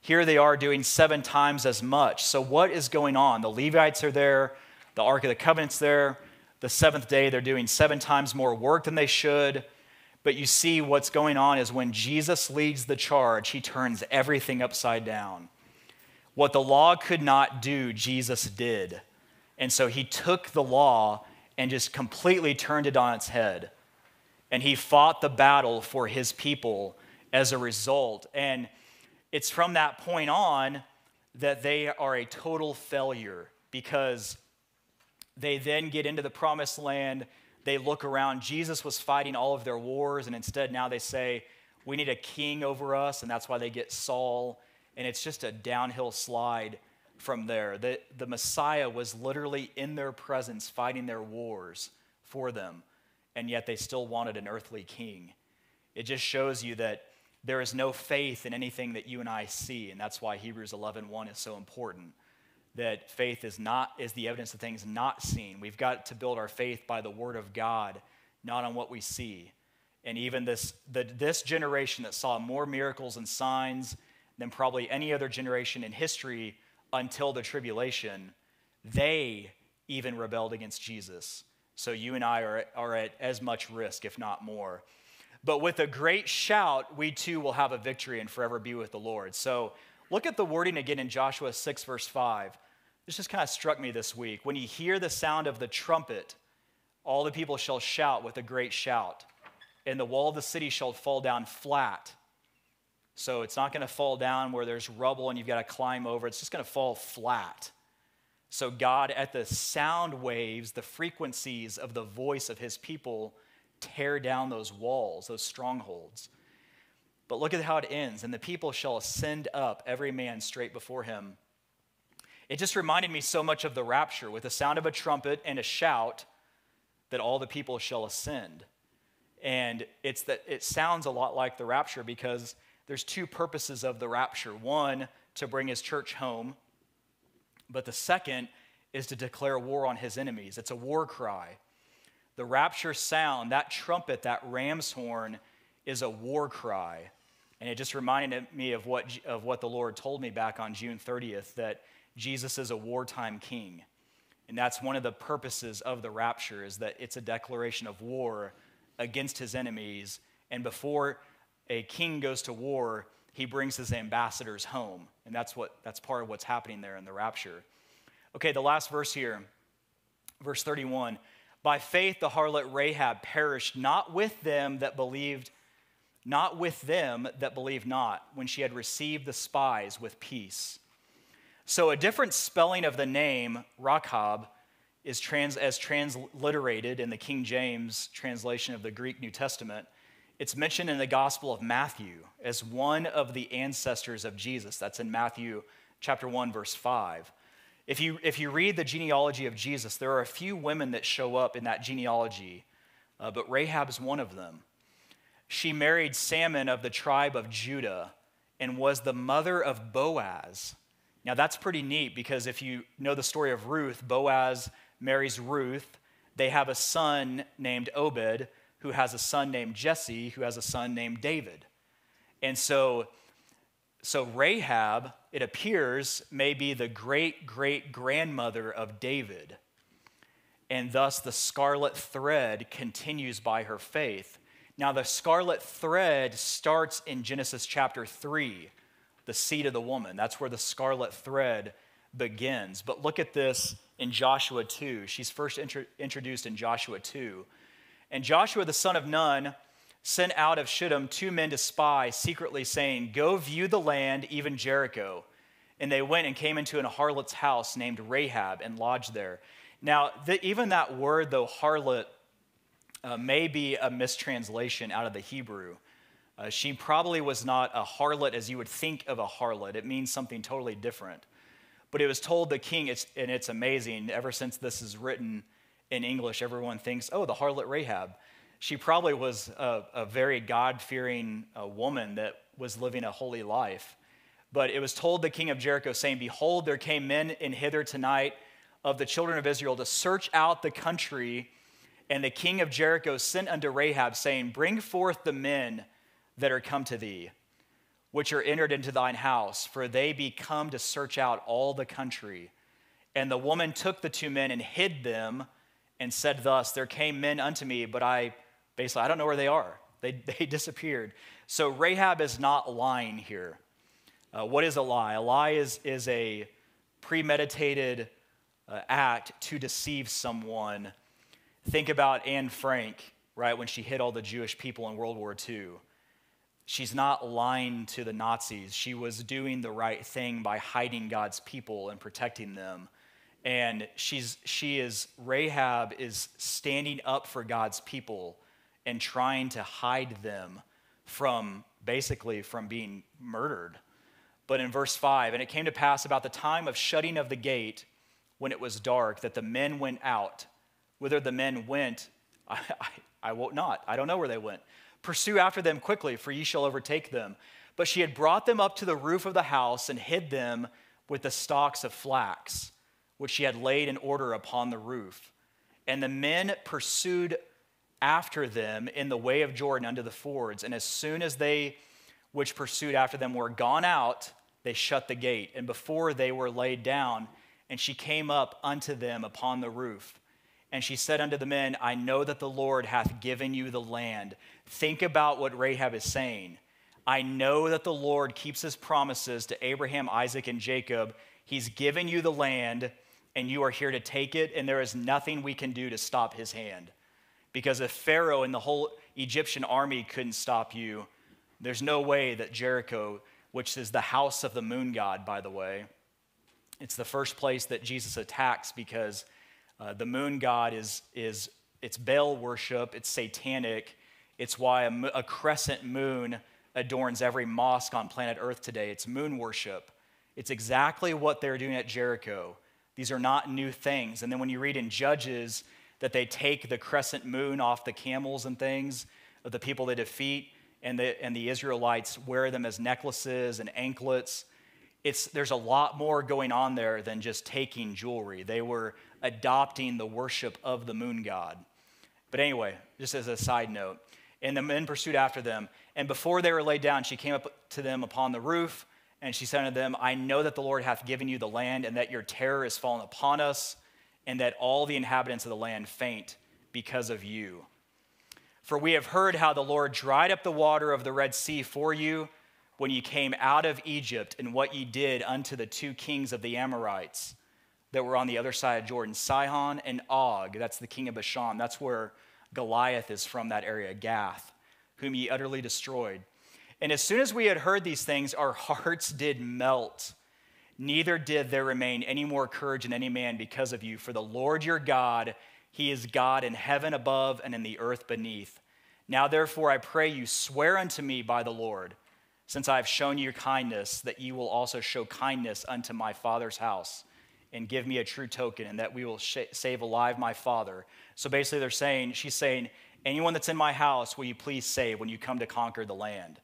here they are doing seven times as much. So, what is going on? The Levites are there, the Ark of the Covenant's there the seventh day, they're doing seven times more work than they should. But you see, what's going on is when Jesus leads the charge, he turns everything upside down. What the law could not do, Jesus did. And so he took the law and just completely turned it on its head. And he fought the battle for his people as a result. And it's from that point on that they are a total failure because they then get into the promised land. They look around. Jesus was fighting all of their wars, and instead now they say, We need a king over us, and that's why they get Saul. And it's just a downhill slide from there. The, the Messiah was literally in their presence fighting their wars for them, and yet they still wanted an earthly king. It just shows you that there is no faith in anything that you and I see, and that's why Hebrews 11:1 is so important that faith is not is the evidence of things not seen. We've got to build our faith by the word of God, not on what we see. And even this the, this generation that saw more miracles and signs than probably any other generation in history until the tribulation, they even rebelled against Jesus. So you and I are, are at as much risk, if not more. But with a great shout, we too will have a victory and forever be with the Lord. So look at the wording again in Joshua 6, verse 5. This just kind of struck me this week. When you hear the sound of the trumpet, all the people shall shout with a great shout, and the wall of the city shall fall down flat, So it's not going to fall down where there's rubble and you've got to climb over. It's just going to fall flat. So God, at the sound waves, the frequencies of the voice of his people, tear down those walls, those strongholds. But look at how it ends. And the people shall ascend up, every man straight before him. It just reminded me so much of the rapture with the sound of a trumpet and a shout that all the people shall ascend. And it's that it sounds a lot like the rapture because there's two purposes of the rapture. One, to bring his church home, but the second is to declare war on his enemies. It's a war cry. The rapture sound, that trumpet, that ram's horn, is a war cry. And it just reminded me of what, of what the Lord told me back on June 30th that Jesus is a wartime king. And that's one of the purposes of the rapture is that it's a declaration of war against his enemies. And before a king goes to war, he brings his ambassadors home. And that's, what, that's part of what's happening there in the rapture. Okay, the last verse here, verse 31. By faith, the harlot Rahab perished not with them that believed, not with them that believed not, when she had received the spies with peace. So, a different spelling of the name, Rachab, is trans, as transliterated in the King James translation of the Greek New Testament. It's mentioned in the Gospel of Matthew as one of the ancestors of Jesus. That's in Matthew chapter 1, verse 5. If you, if you read the genealogy of Jesus, there are a few women that show up in that genealogy, uh, but Rahab is one of them. She married Salmon of the tribe of Judah and was the mother of Boaz now, that's pretty neat because if you know the story of Ruth, Boaz marries Ruth. They have a son named Obed, who has a son named Jesse, who has a son named David. And so, so Rahab, it appears, may be the great great grandmother of David. And thus the scarlet thread continues by her faith. Now, the scarlet thread starts in Genesis chapter 3 the seed of the woman. That's where the scarlet thread begins. But look at this in Joshua 2. She's first intro- introduced in Joshua 2. And Joshua, the son of Nun, sent out of Shittim two men to spy secretly, saying, Go view the land, even Jericho. And they went and came into an harlot's house named Rahab and lodged there. Now, the, even that word, though, harlot, uh, may be a mistranslation out of the Hebrew. Uh, she probably was not a harlot as you would think of a harlot. It means something totally different. But it was told the king, it's, and it's amazing, ever since this is written in English, everyone thinks, oh, the harlot Rahab. She probably was a, a very God fearing uh, woman that was living a holy life. But it was told the king of Jericho, saying, Behold, there came men in hither tonight of the children of Israel to search out the country. And the king of Jericho sent unto Rahab, saying, Bring forth the men that are come to thee, which are entered into thine house, for they be come to search out all the country. And the woman took the two men and hid them and said thus, There came men unto me, but I basically, I don't know where they are. They, they disappeared. So Rahab is not lying here. Uh, what is a lie? A lie is, is a premeditated uh, act to deceive someone. Think about Anne Frank, right, when she hid all the Jewish people in World War II. She's not lying to the Nazis. She was doing the right thing by hiding God's people and protecting them. And she's, she is, Rahab is standing up for God's people and trying to hide them from basically from being murdered. But in verse 5, and it came to pass about the time of shutting of the gate when it was dark that the men went out. Whither the men went, I, I, I won't not. I don't know where they went. Pursue after them quickly, for ye shall overtake them. But she had brought them up to the roof of the house and hid them with the stalks of flax, which she had laid in order upon the roof. And the men pursued after them in the way of Jordan unto the fords. And as soon as they which pursued after them were gone out, they shut the gate. And before they were laid down, and she came up unto them upon the roof. And she said unto the men, I know that the Lord hath given you the land. Think about what Rahab is saying. I know that the Lord keeps his promises to Abraham, Isaac, and Jacob. He's given you the land, and you are here to take it, and there is nothing we can do to stop his hand. Because if Pharaoh and the whole Egyptian army couldn't stop you, There's no way that Jericho, which is the house of the moon god, by the way, it's the first place that Jesus attacks because uh, the moon god is, is it's Baal worship, it's satanic. It's why a, a crescent moon adorns every mosque on planet Earth today. It's moon worship. It's exactly what they're doing at Jericho. These are not new things. And then when you read in Judges that they take the crescent moon off the camels and things of the people they defeat, and the, and the Israelites wear them as necklaces and anklets. It's, there's a lot more going on there than just taking jewelry. They were adopting the worship of the moon god. But anyway, just as a side note, and the men pursued after them. And before they were laid down, she came up to them upon the roof, and she said unto them, I know that the Lord hath given you the land, and that your terror is fallen upon us, and that all the inhabitants of the land faint because of you. For we have heard how the Lord dried up the water of the Red Sea for you when ye came out of Egypt, and what ye did unto the two kings of the Amorites that were on the other side of Jordan, Sihon and Og. That's the king of Bashan. That's where Goliath is from, that area, Gath, whom ye utterly destroyed. And as soon as we had heard these things, our hearts did melt. Neither did there remain any more courage in any man because of you. For the Lord your God he is God in heaven above and in the earth beneath. Now, therefore, I pray you, swear unto me by the Lord, since I have shown you kindness, that you will also show kindness unto my father's house, and give me a true token, and that we will sh- save alive my father. So basically, they're saying, she's saying, Anyone that's in my house, will you please save when you come to conquer the land?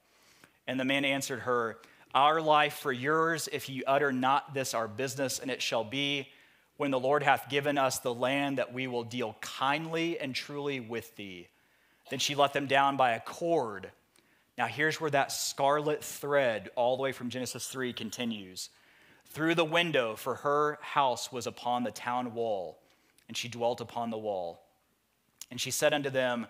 And the man answered her, Our life for yours, if you utter not this our business, and it shall be when the Lord hath given us the land that we will deal kindly and truly with thee. Then she let them down by a cord. Now, here's where that scarlet thread, all the way from Genesis 3, continues. Through the window, for her house was upon the town wall, and she dwelt upon the wall. And she said unto them,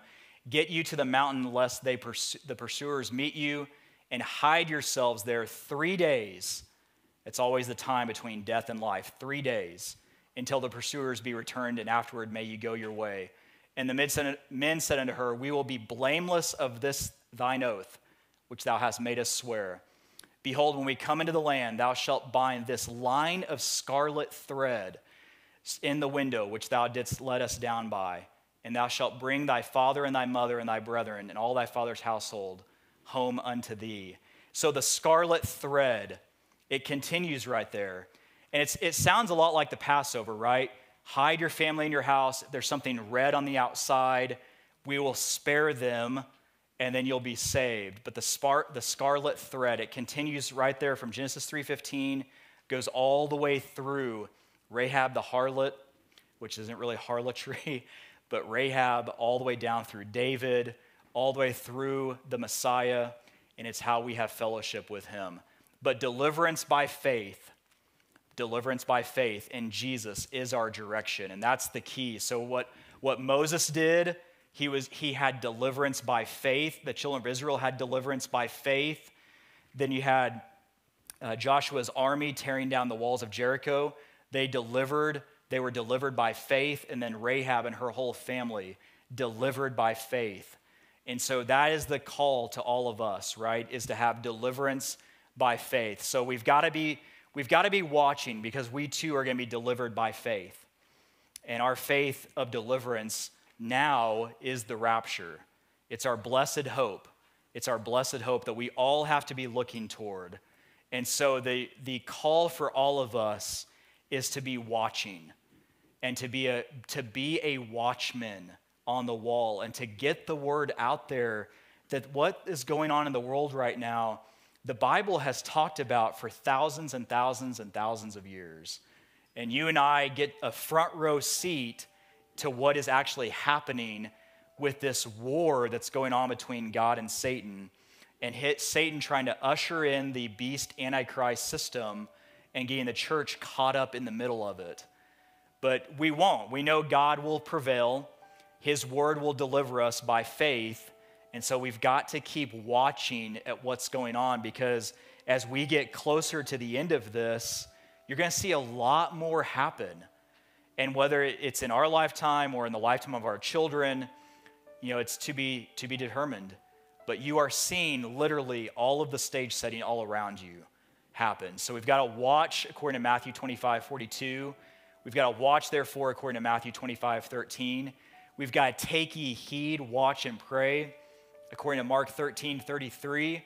Get you to the mountain, lest they the pursuers meet you, and hide yourselves there three days. It's always the time between death and life, three days until the pursuers be returned, and afterward may you go your way. And the men said unto her, We will be blameless of this thine oath, which thou hast made us swear. Behold, when we come into the land, thou shalt bind this line of scarlet thread in the window which thou didst let us down by, and thou shalt bring thy father and thy mother and thy brethren and all thy father's household home unto thee. So the scarlet thread, it continues right there. And it sounds a lot like the Passover, right? Hide your family in your house. There's something red on the outside. We will spare them, and then you'll be saved. But the, spar- the scarlet thread, it continues right there from Genesis 3.15, goes all the way through Rahab the harlot, which isn't really harlotry, but Rahab all the way down through David, all the way through the Messiah, and it's how we have fellowship with him. But deliverance by faith deliverance by faith in Jesus is our direction. And that's the key. So, what, what Moses did, he, was, he had deliverance by faith. The children of Israel had deliverance by faith. Then you had uh, Joshua's army tearing down the walls of Jericho. They delivered, they were delivered by faith. And then Rahab and her whole family delivered by faith. And so that is the call to all of us, right? Is to have deliverance by faith. So we've got to be we've got to be watching because we too are going to be delivered by faith. And our faith of deliverance now is the rapture. It's our blessed hope. It's our blessed hope that we all have to be looking toward. And so the, the call for all of us is to be watching and to be a, to be a watchman on the wall and to get the word out there that what is going on in the world right now the Bible has talked about for thousands and thousands and thousands of years. And you and I get a front row seat to what is actually happening with this war that's going on between God and Satan, and hit Satan trying to usher in the beast antichrist system and getting the church caught up in the middle of it. But we won't. We know God will prevail, His word will deliver us by faith, and so we've got to keep watching at what's going on because as we get closer to the end of this, you're going to see a lot more happen. And whether it's in our lifetime or in the lifetime of our children, you know, it's to be to be determined. but you are seeing literally all of the stage setting all around you happen. So we've got to watch according to Matthew 25 42. We've got to watch, therefore, according to Matthew 25 13. We've got to take ye heed, watch, and pray, according to Mark 13 33.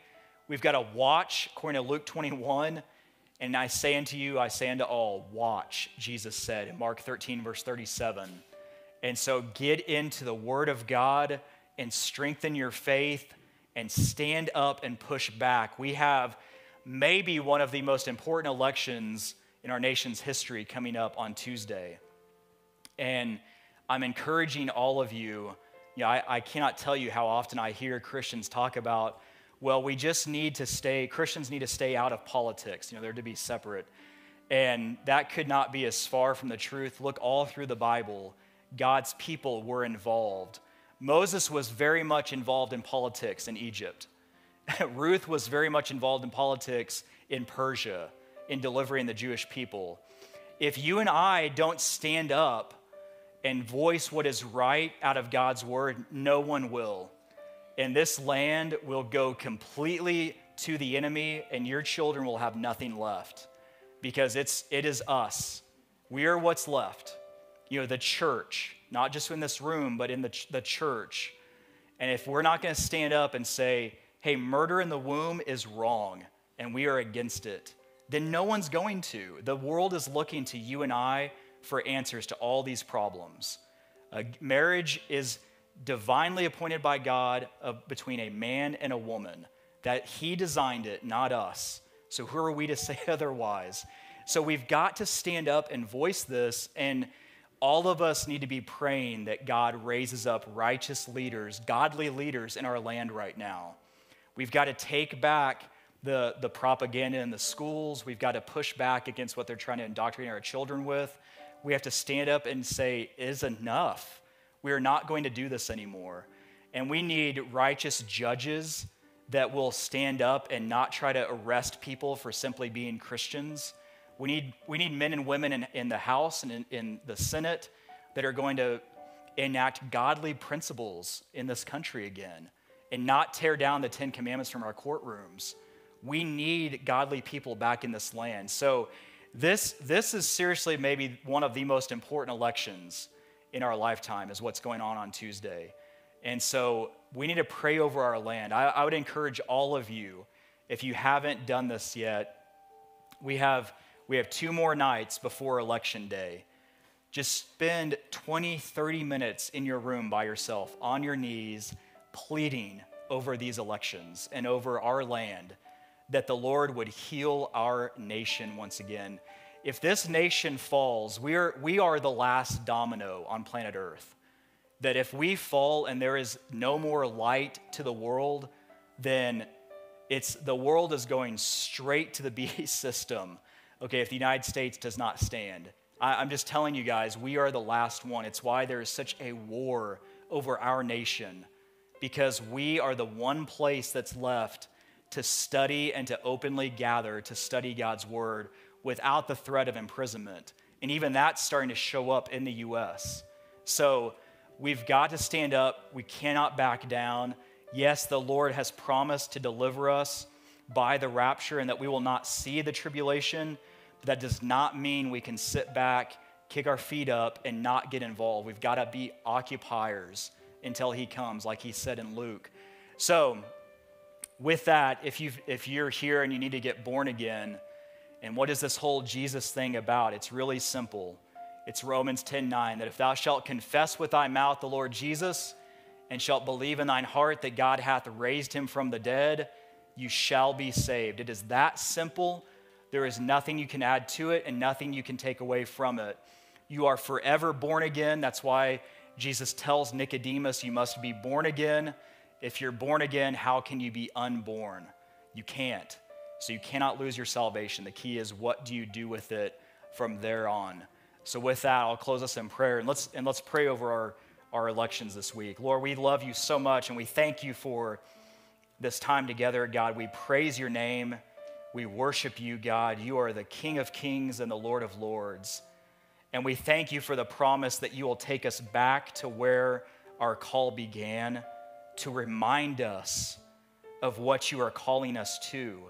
We've got to watch, according to Luke 21. And I say unto you, I say unto all, watch, Jesus said in Mark 13, verse 37. And so get into the Word of God and strengthen your faith and stand up and push back. We have maybe one of the most important elections in our nation's history coming up on Tuesday. And I'm encouraging all of you. You know, I, I cannot tell you how often I hear Christians talk about, well, we just need to stay, Christians need to stay out of politics. You know, they're to be separate. And that could not be as far from the truth. Look all through the Bible, God's people were involved. Moses was very much involved in politics in Egypt. Ruth was very much involved in politics in Persia, in delivering the Jewish people. If you and I don't stand up and voice what is right out of God's word, no one will. And this land will go completely to the enemy, and your children will have nothing left because it's, it is us. We are what's left. You know, the church, not just in this room, but in the, the church. And if we're not going to stand up and say, hey, murder in the womb is wrong and we are against it, then no one's going to. The world is looking to you and I for answers to all these problems. Uh, marriage is divinely appointed by God uh, between a man and a woman, that He designed it, not us. So who are we to say otherwise? So we've got to stand up and voice this and all of us need to be praying that God raises up righteous leaders, godly leaders in our land right now. We've got to take back the, the propaganda in the schools. We've got to push back against what they're trying to indoctrinate our children with. We have to stand up and say, is enough. We are not going to do this anymore. And we need righteous judges that will stand up and not try to arrest people for simply being Christians we need, we need men and women in, in the House and in, in the Senate that are going to enact godly principles in this country again and not tear down the Ten Commandments from our courtrooms. We need godly people back in this land. So, this, this is seriously maybe one of the most important elections in our lifetime, is what's going on on Tuesday. And so, we need to pray over our land. I, I would encourage all of you, if you haven't done this yet, we have we have two more nights before Election Day. Just spend 20, 30 minutes in your room by yourself, on your knees, pleading over these elections and over our land that the Lord would heal our nation once again. If this nation falls, we are, we are the last domino on planet Earth. That if we fall and there is no more light to the world, then it's the world is going straight to the beast system okay, if the United States does not stand. I, am just telling you guys, we are the last one. It's why there is such a war over our nation, because we are the one place that's left to study and to openly gather to study God's word without the threat of imprisonment. And even that's starting to show up in the US. So we've got to stand up. We cannot back down. Yes, the Lord has promised to deliver us by the rapture and that we will not see the tribulation. But that does not mean we can sit back, kick our feet up, and not get involved. We've got to be occupiers until he comes, like he said in Luke. So, with that, if, you if you're here and you need to get born again, and what is this whole Jesus thing about? It's really simple. It's Romans 10 9, that if thou shalt confess with thy mouth the Lord Jesus, and shalt believe in thine heart that God hath raised him from the dead, you shall be saved. It is that simple. There is nothing you can add to it and nothing you can take away from it. You are forever born again. That's why Jesus tells Nicodemus, You must be born again. If you're born again, how can you be unborn? You can't. So you cannot lose your salvation. The key is what do you do with it from there on? So with that, I'll close us in prayer and let's and let's pray over our, our elections this week. Lord, we love you so much and we thank you for this time together, God. We praise your name. We worship you, God. You are the King of kings and the Lord of lords. And we thank you for the promise that you will take us back to where our call began to remind us of what you are calling us to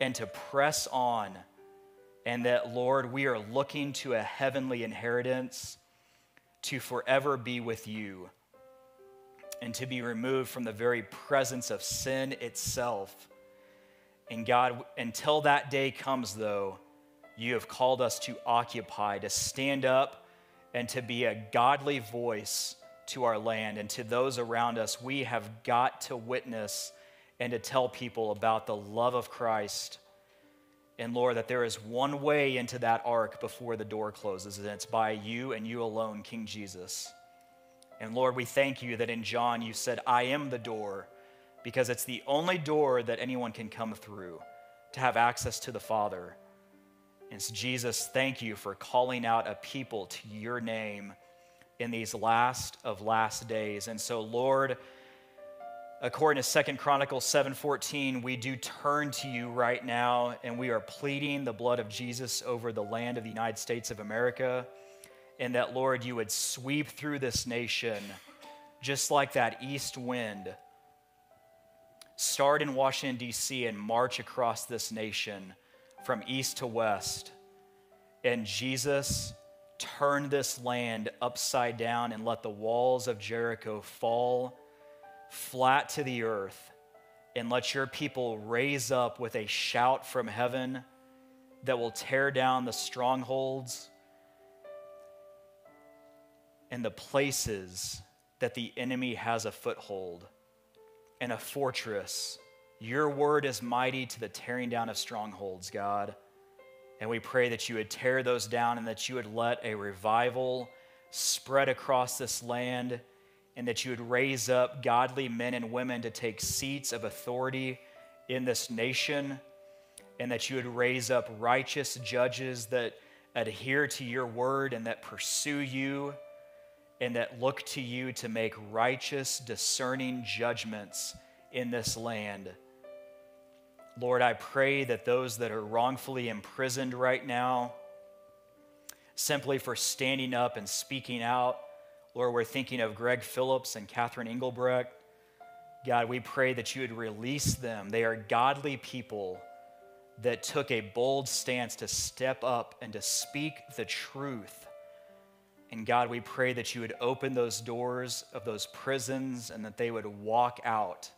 and to press on. And that, Lord, we are looking to a heavenly inheritance to forever be with you and to be removed from the very presence of sin itself. And God, until that day comes, though, you have called us to occupy, to stand up, and to be a godly voice to our land and to those around us. We have got to witness and to tell people about the love of Christ. And Lord, that there is one way into that ark before the door closes, and it's by you and you alone, King Jesus. And Lord, we thank you that in John you said, I am the door, because it's the only door that anyone can come through to have access to the Father. And so, Jesus, thank you for calling out a people to your name in these last of last days. And so, Lord, according to Second Chronicles 7:14, we do turn to you right now and we are pleading the blood of Jesus over the land of the United States of America and that Lord you would sweep through this nation just like that east wind start in Washington D.C. and march across this nation from east to west and Jesus turn this land upside down and let the walls of Jericho fall flat to the earth and let your people raise up with a shout from heaven that will tear down the strongholds and the places that the enemy has a foothold and a fortress. Your word is mighty to the tearing down of strongholds, God. And we pray that you would tear those down and that you would let a revival spread across this land and that you would raise up godly men and women to take seats of authority in this nation, and that you would raise up righteous judges that adhere to your word and that pursue you and that look to you to make righteous, discerning judgments in this land. Lord, I pray that those that are wrongfully imprisoned right now, simply for standing up and speaking out, Lord, we're thinking of Gregg Phillips and Catherine Engelbrecht. God, we pray that you would release them. They are godly people that took a bold stance to step up and to speak the truth. And God, we pray that you would open those doors of those prisons and that they would walk out.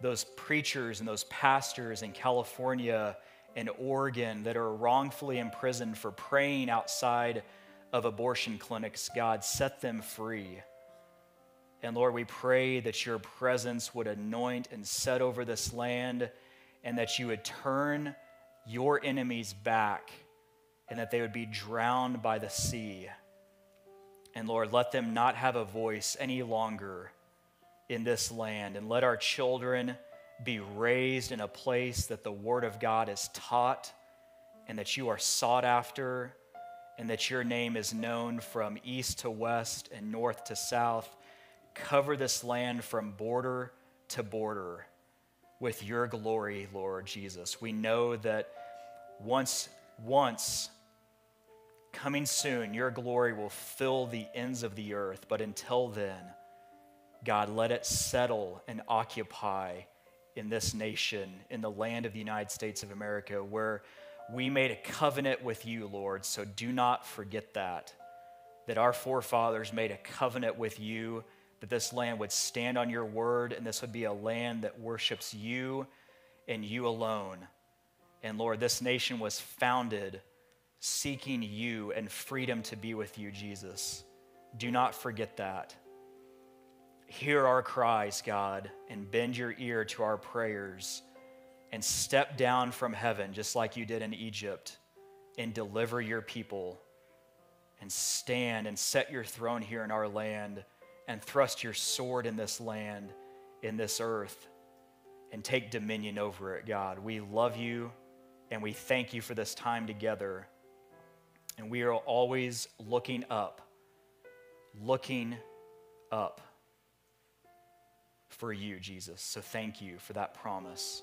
Those preachers and those pastors in California and Oregon that are wrongfully imprisoned for praying outside of abortion clinics, God, set them free. And Lord, we pray that your presence would anoint and set over this land and that you would turn your enemies back and that they would be drowned by the sea. And Lord, let them not have a voice any longer in this land. And let our children be raised in a place that the Word of God is taught and that you are sought after and that your name is known from east to west and north to south. Cover this land from border to border with your glory, Lord Jesus. We know that once, once, coming soon, your glory will fill the ends of the earth. But until then, God, let it settle and occupy in this nation, in the land of the United States of America, where we made a covenant with you, Lord, so do not forget that. That our forefathers made a covenant with you, that this land would stand on your word, and this would be a land that worships you and you alone. And Lord, this nation was founded seeking you and freedom to be with you, Jesus. Do not forget that. Hear our cries, God, and bend your ear to our prayers and step down from heaven, just like you did in Egypt, and deliver your people, and stand and set your throne here in our land, and thrust your sword in this land, in this earth, and take dominion over it, God. We love you, and we thank you for this time together. And we are always looking up, looking up for you, Jesus. So thank you for that promise.